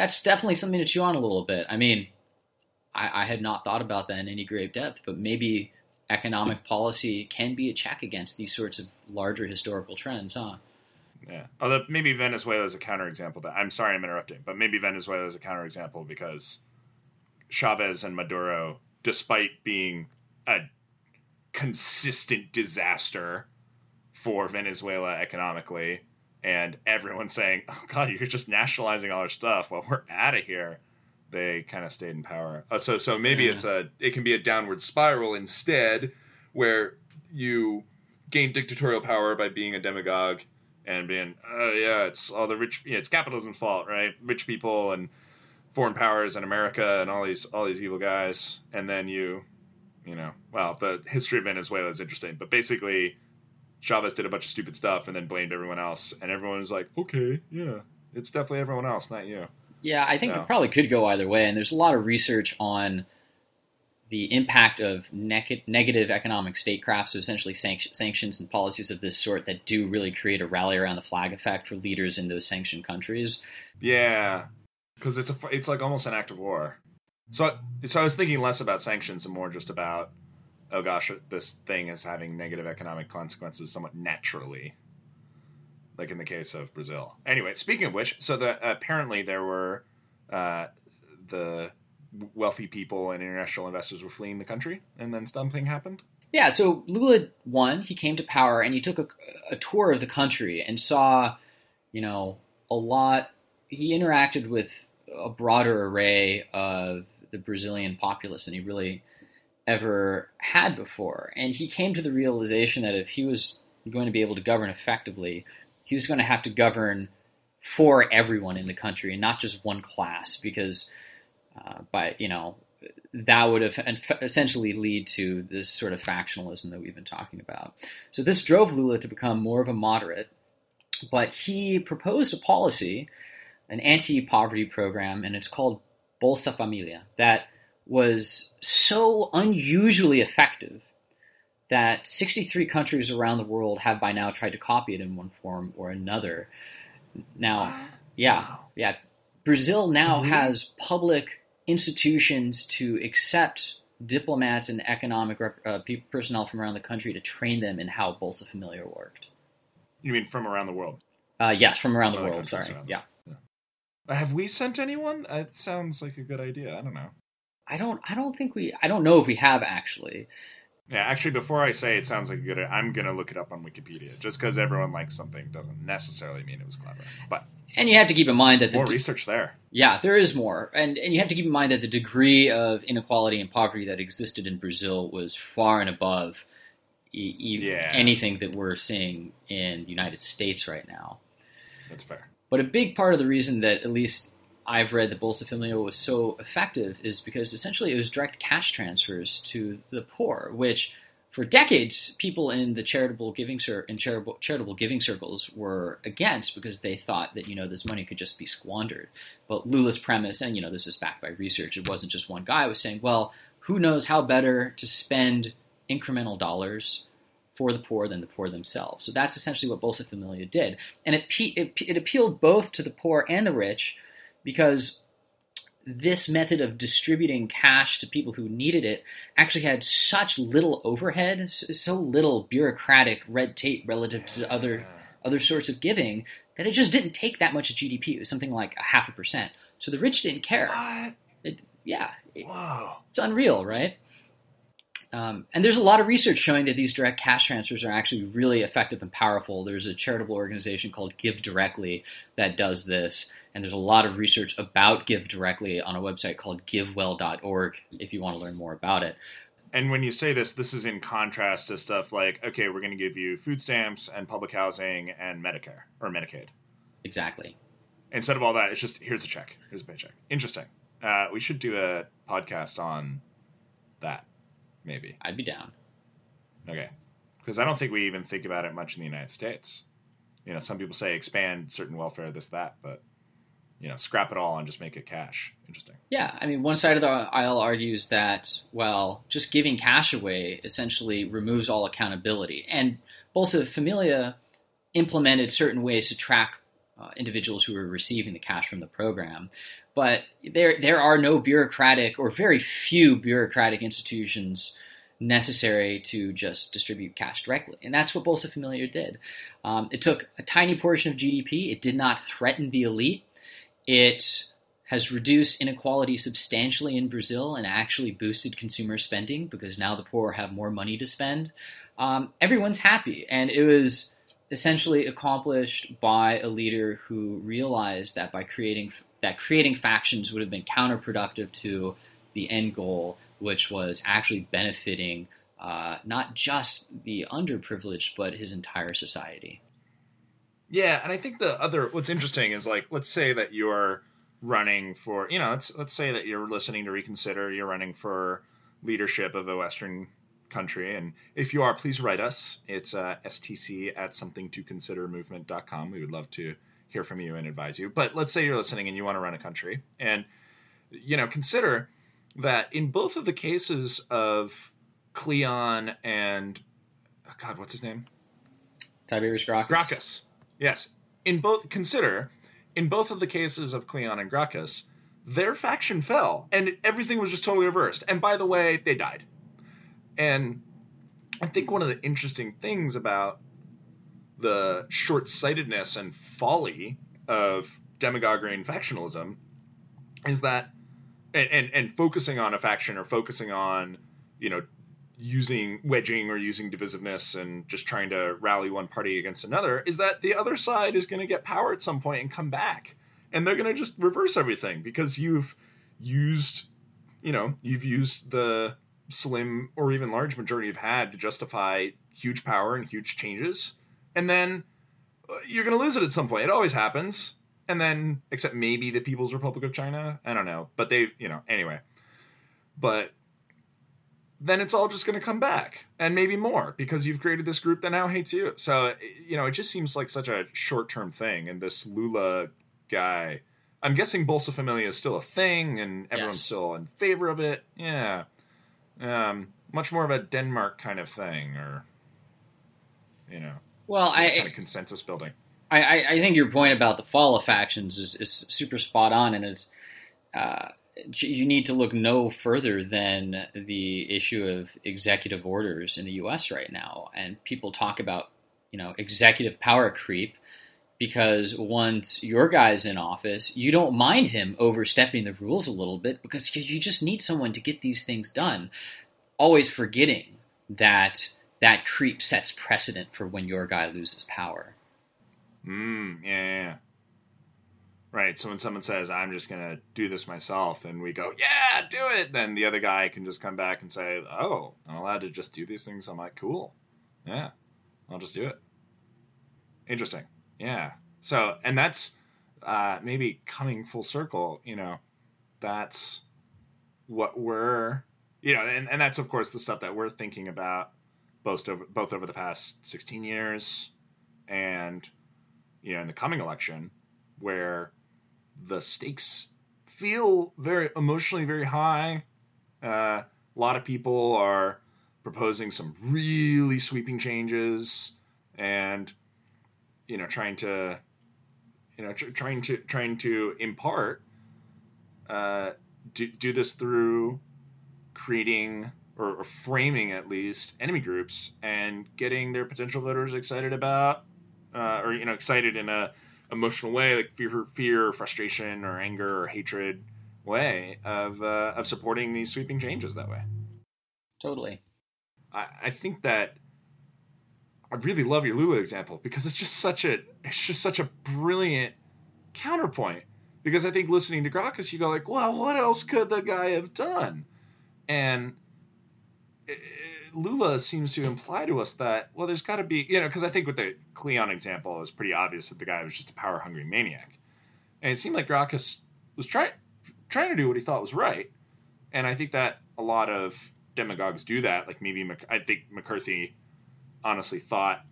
that's definitely something to chew on a little bit. I mean, I, I had not thought about that in any great depth, but maybe economic policy can be a check against these sorts of larger historical trends, huh? Yeah. Although maybe Venezuela is a counterexample. That I'm sorry I'm interrupting, but maybe Venezuela is a counterexample because Chavez and Maduro, despite being a consistent disaster for Venezuela economically, and everyone saying, "Oh God, you're just nationalizing all our stuff." Well, we're out of here. They kind of stayed in power. Uh, so, so maybe yeah. it's a it can be a downward spiral instead, where you gain dictatorial power by being a demagogue and being, oh yeah, it's all the rich, yeah, it's capitalism's fault, right? Rich people and foreign powers and America and all these all these evil guys, and then you, you know, well, the history of Venezuela is interesting, but basically Chavez did a bunch of stupid stuff and then blamed everyone else, and everyone was like, okay, yeah, it's definitely everyone else, not you. Yeah, I think so. it probably could go either way, and there's a lot of research on the impact of ne- negative economic statecraft, so essentially sanct- sanctions and policies of this sort that do really create a rally around the flag effect for leaders in those sanctioned countries. Yeah, because it's a it's like almost an act of war. So so I was thinking less about sanctions and more just about oh gosh, this thing is having negative economic consequences somewhat naturally, like in the case of Brazil. Anyway, speaking of which, so the, apparently there were uh, the wealthy people and international investors were fleeing the country, and then something happened. Yeah, so Lula won. He came to power, and he took a, a tour of the country and saw, you know, a lot. He interacted with a broader array of the Brazilian populace and he really ever had before. And he came to the realization that if he was going to be able to govern effectively, he was going to have to govern for everyone in the country and not just one class because uh, by you know that would have essentially lead to this sort of factionalism that we've been talking about. So this drove Lula to become more of a moderate, but he proposed a policy, an anti-poverty program, and it's called Bolsa Familia that was so unusually effective that 63 countries around the world have by now tried to copy it in one form or another. Now, yeah, yeah. Brazil now really? has public institutions to accept diplomats and economic uh, personnel from around the country to train them in how Bolsa Familia worked. You mean from around the world? Uh, yes, from around the world. Sorry. Yeah. yeah. Have we sent anyone? It sounds like a good idea. I don't know. I don't I don't think we I don't know if we have actually. Yeah, actually, before I say it sounds like a good, I'm gonna look it up on Wikipedia. Just because everyone likes something doesn't necessarily mean it was clever. But and you have to keep in mind that more de- research there. Yeah, there is more, and and you have to keep in mind that the degree of inequality and poverty that existed in Brazil was far and above e- e- yeah. anything that we're seeing in the United States right now. That's fair. But a big part of the reason that at least I've read that Bolsa Familia was so effective is because essentially it was direct cash transfers to the poor, which for decades people in the charitable giving cir- in charitable, charitable giving circles were against because they thought that you know this money could just be squandered. But Lula's premise, and you know this is backed by research, it wasn't just one guy was saying, well, who knows how better to spend incremental dollars for the poor than the poor themselves. So that's essentially what Bolsa Familia did, and it, it, it appealed both to the poor and the rich because this method of distributing cash to people who needed it actually had such little overhead, so little bureaucratic red tape relative to other other sorts of giving that it just didn't take that much of GDP. It was something like a half a percent. So the rich didn't care. What? It, yeah, it, Whoa. it's unreal, right? Um, and there's a lot of research showing that these direct cash transfers are actually really effective and powerful. There's a charitable organization called Give Directly that does this, and there's a lot of research about Give Directly on a website called GiveWell.org if you want to learn more about it. And when you say this, this is in contrast to stuff like, okay, we're going to give you food stamps and public housing and Medicare or Medicaid. Exactly. Instead of all that, it's just here's a check, here's a paycheck. Interesting. Uh, we should do a podcast on that, maybe. I'd be down. Okay. Because I don't think we even think about it much in the United States. You know, some people say expand certain welfare, this, that, but, you know, scrap it all and just make it cash. Interesting. Yeah, I mean, one side of the aisle argues that, well, just giving cash away essentially removes all accountability. And Bolsa Familia implemented certain ways to track uh, individuals who were receiving the cash from the program. But there, there are no bureaucratic or very few bureaucratic institutions necessary to just distribute cash directly. And that's what Bolsa Familia did. Um, it took a tiny portion of GDP, it did not threaten the elite. It has reduced inequality substantially in Brazil and actually boosted consumer spending because now the poor have more money to spend. Um, everyone's happy, and it was essentially accomplished by a leader who realized that by creating that creating factions would have been counterproductive to the end goal, which was actually benefiting uh, not just the underprivileged but his entire society. Yeah, and I think the other what's interesting is like let's say that you're running for you know let's let's say that you're listening to reconsider you're running for leadership of a western country and if you are please write us it's uh, stc at something to consider movement.com we would love to hear from you and advise you but let's say you're listening and you want to run a country and you know consider that in both of the cases of cleon and oh god what's his name Tiberius Gracchus. Gracchus. Yes. In both consider in both of the cases of Cleon and Gracchus, their faction fell and everything was just totally reversed. And by the way, they died. And I think one of the interesting things about the short-sightedness and folly of demagoguery and factionalism is that and, and, and focusing on a faction or focusing on, you know, using wedging or using divisiveness and just trying to rally one party against another is that the other side is going to get power at some point and come back. And they're going to just reverse everything because you've used you know you've used the slim or even large majority you've had to justify huge power and huge changes. And then uh, you're going to lose it at some point. It always happens. And then except maybe the people's republic of china. I don't know. But they you know anyway. But then it's all just going to come back and maybe more because you've created this group that now hates you. So, you know, it just seems like such a short term thing. And this Lula guy, I'm guessing Bolsa Familia is still a thing and everyone's Yes. still in favor of it. Yeah. Um, much more of a Denmark kind of thing or, you know, Well, I, kind of consensus building. I, I, think your point about the fall of factions is, is super spot on, and it's uh, you need to look no further than the issue of executive orders in the U.S. right now, and people talk about you know executive power creep because once your guy's in office, you don't mind him overstepping the rules a little bit because you just need someone to get these things done, always forgetting that that creep sets precedent for when your guy loses power. Mm, yeah, yeah. Right. So when someone says, I'm just going to do this myself, and we go, yeah, do it, then the other guy can just come back and say, oh, I'm allowed to just do these things. I'm like, cool. Yeah, I'll just do it. Interesting. Yeah. So, and that's uh, maybe coming full circle, you know, that's what we're, you know, and, and that's of course the stuff that we're thinking about both over both over the past 16 years and you know in the coming election where the stakes feel very emotionally very high. Uh, a lot of people are proposing some really sweeping changes and you know trying to you know tr- trying to trying to impart uh, do, do this through creating or, or framing at least enemy groups and getting their potential voters excited about uh, or you know excited in a emotional way like fear fear frustration or anger or hatred way of uh, of supporting these sweeping changes that way Totally. I, I think that I really love your Lula example because it's just such a it's just such a brilliant counterpoint. Because I think listening to Gracchus, you go like, well, what else could the guy have done? And Lula seems to imply to us that well, there's got to be you know because I think with the Cleon example, it was pretty obvious that the guy was just a power hungry maniac, and it seemed like Gracchus was trying trying to do what he thought was right, and I think that a lot of demagogues do that. Like maybe Mc- I think McCarthy honestly thought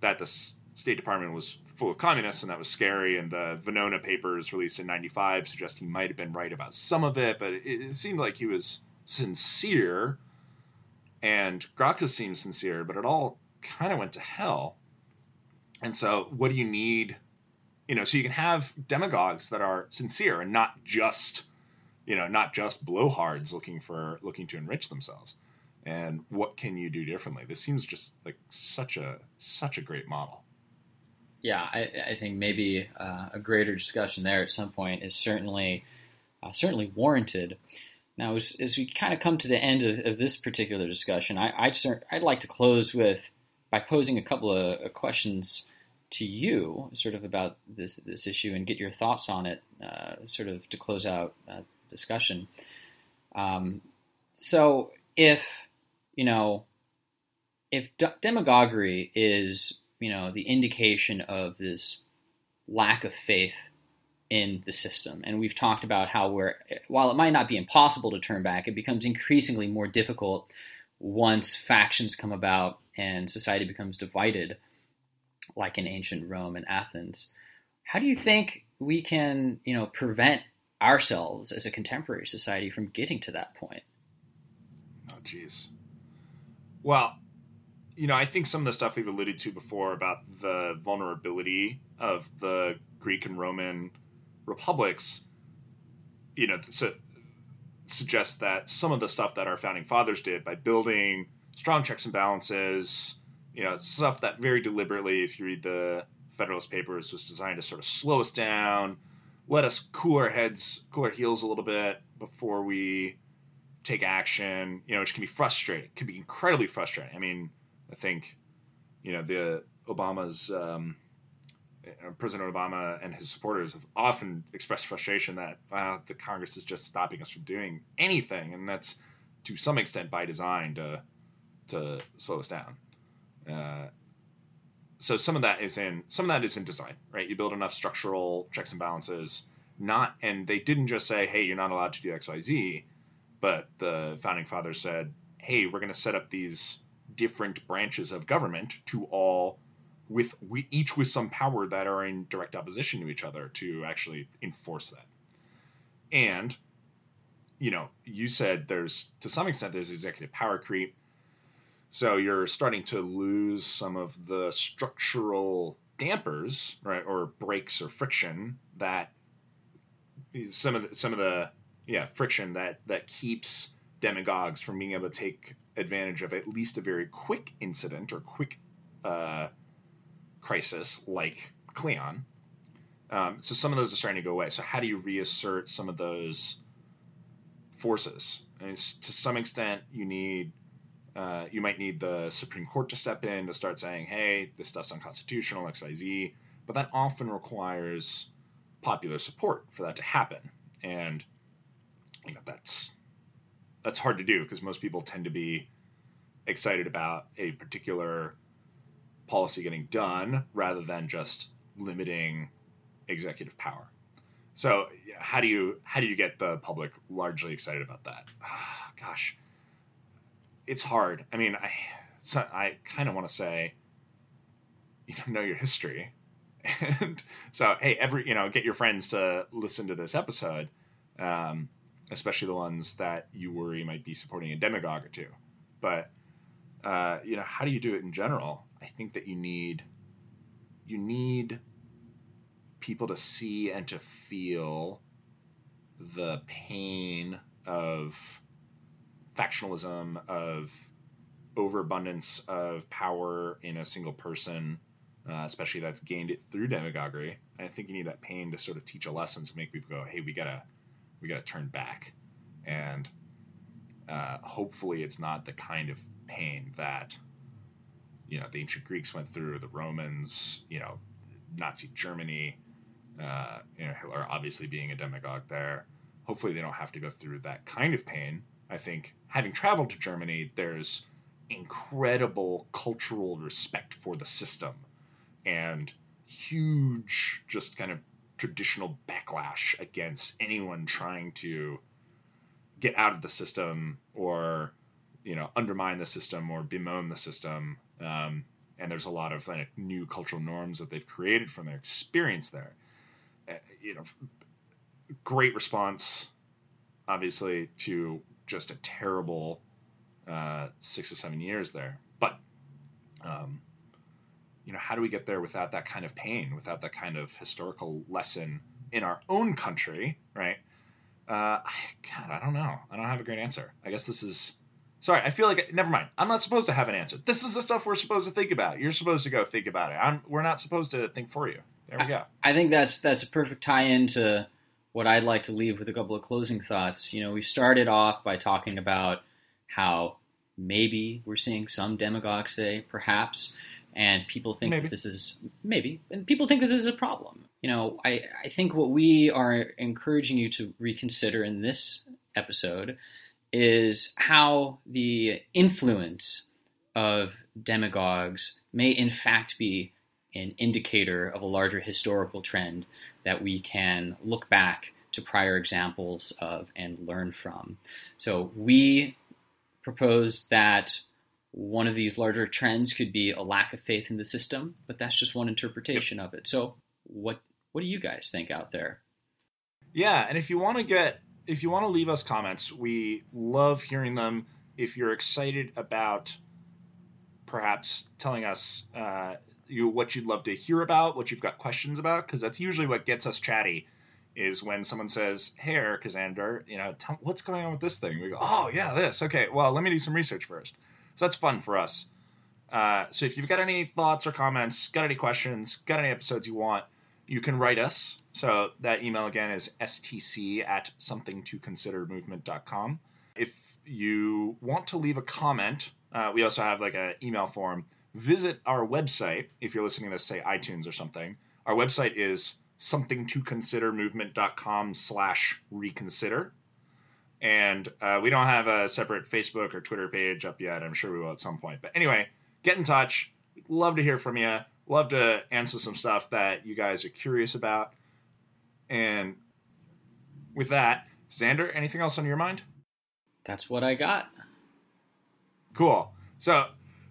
that the S- State Department was full of communists and that was scary. And the Venona papers released in '95 suggest he might have been right about some of it, but it, it seemed like he was sincere. And Gracchus seemed sincere, but it all kind of went to hell. And so, what do you need? You know, so you can have demagogues that are sincere and not just you know, not just blowhards looking for looking to enrich themselves. And what can you do differently? This seems just like such a such a great model. Yeah, I, I think maybe uh, a greater discussion there at some point is certainly uh, certainly warranted. Now, as, as we kind of come to the end of, of this particular discussion, I, I'd, cer- I'd like to close with by posing a couple of uh, questions to you, sort of about this this issue, and get your thoughts on it, uh, sort of to close out uh, discussion. Um, so, if you know, if d- demagoguery is you know the indication of this lack of faith in the system, and we've talked about how we're while it might not be impossible to turn back, it becomes increasingly more difficult once factions come about and society becomes divided, like in ancient Rome and Athens. How do you think we can, you know, prevent ourselves as a contemporary society from getting to that point? Oh, jeez. Well, you know, I think some of the stuff we've alluded to before about the vulnerability of the Greek and Roman republics, you know, su- suggests that some of the stuff that our founding fathers did by building strong checks and balances, you know, stuff that very deliberately, if you read the Federalist Papers, was designed to sort of slow us down, let us cool our heads, cool our heels a little bit before we take action, you know, which can be frustrating, can be incredibly frustrating. I mean, I think, you know, the Obama's um, President Obama and his supporters have often expressed frustration that wow, the Congress is just stopping us from doing anything, and that's to some extent by design to to slow us down. Uh, so some of that is in some of that is in design, right? You build enough structural checks and balances, not and they didn't just say, hey, you're not allowed to do X, Y, Z, but the founding fathers said, hey, we're going to set up these different branches of government to all with we, each with some power that are in direct opposition to each other to actually enforce that. And you know, you said there's to some extent there's executive power creep. So you're starting to lose some of the structural dampers, right, or brakes or friction that some of the, some of the yeah friction that that keeps demagogues from being able to take advantage of at least a very quick incident or quick uh, crisis like Cleon. Um, so some of those are starting to go away. So how do you reassert some of those forces? And to some extent, you need uh, you might need the Supreme Court to step in to start saying, "Hey, this stuff's unconstitutional, X, Y, Z." But that often requires popular support for that to happen, and you know that's that's hard to do because most people tend to be excited about a particular policy getting done rather than just limiting executive power. So how do you how do you get the public largely excited about that? gosh, it's hard. I mean, I I kind of want to say, you don't know your history, and so hey, every you know, get your friends to listen to this episode, um, especially the ones that you worry might be supporting a demagogue or two. But uh, you know, how do you do it in general? I think that you need you need people to see and to feel the pain of factionalism, of overabundance of power in a single person, uh, especially that's gained it through demagoguery. I think you need that pain to sort of teach a lesson to make people go, "Hey, we gotta, we gotta turn back," and uh, hopefully, it's not the kind of pain that you know the ancient Greeks went through, the Romans, you know, Nazi Germany, uh, you know, Hitler obviously being a demagogue there. Hopefully, they don't have to go through that kind of pain. I think having traveled to Germany, there's incredible cultural respect for the system and huge, just kind of traditional backlash against anyone trying to get out of the system or you know undermine the system or bemoan the system um, and there's a lot of like new cultural norms that they've created from their experience there uh, you know great response obviously to just a terrible uh, six or seven years there. But, um, you know, how do we get there without that kind of pain, without that kind of historical lesson in our own country, right? Uh, God, I don't know. I don't have a great answer. I guess this is. Sorry, I feel like never mind. I'm not supposed to have an answer. This is the stuff we're supposed to think about. You're supposed to go think about it. I'm, we're not supposed to think for you. There we go. I, I think that's that's a perfect tie-in to what I'd like to leave with a couple of closing thoughts. You know, we started off by talking about how maybe we're seeing some demagogues today, perhaps, and people think maybe. that this is maybe, and people think that this is a problem. You know, I, I think what we are encouraging you to reconsider in this episode is how the influence of demagogues may in fact be an indicator of a larger historical trend that we can look back to prior examples of and learn from. So we propose that one of these larger trends could be a lack of faith in the system, but that's just one interpretation of it. So what what do you guys think out there? Yeah, and if you want to get if you want to leave us comments, we love hearing them. If you're excited about perhaps telling us uh, you what you'd love to hear about, what you've got questions about, because that's usually what gets us chatty. Is when someone says, "Hey, Eric Xander, you know, tell, what's going on with this thing?" We go, "Oh, yeah, this. Okay, well, let me do some research first. So that's fun for us. Uh, so if you've got any thoughts or comments, got any questions, got any episodes you want, you can write us. So that email again is stc at somethingtoconsidermovement.com. If you want to leave a comment, uh, we also have like an email form visit our website if you're listening to this, say iTunes or something. Our website is somethingtoconsidermovement.com slash reconsider. And uh, we don't have a separate Facebook or Twitter page up yet. I'm sure we will at some point. But anyway, get in touch. love to hear from you. Love to answer some stuff that you guys are curious about. And with that, Xander, anything else on your mind? That's what I got. Cool. So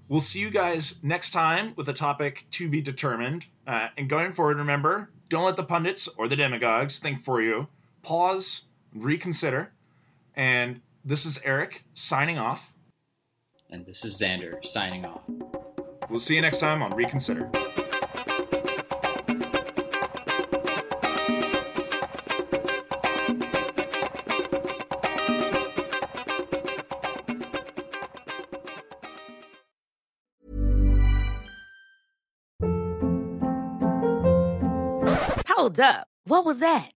We'll see you guys next time with a topic to be determined. Uh, and going forward, remember don't let the pundits or the demagogues think for you. Pause, reconsider. And this is Eric signing off. And this is Xander signing off. We'll see you next time on Reconsider. Hold up. What was that?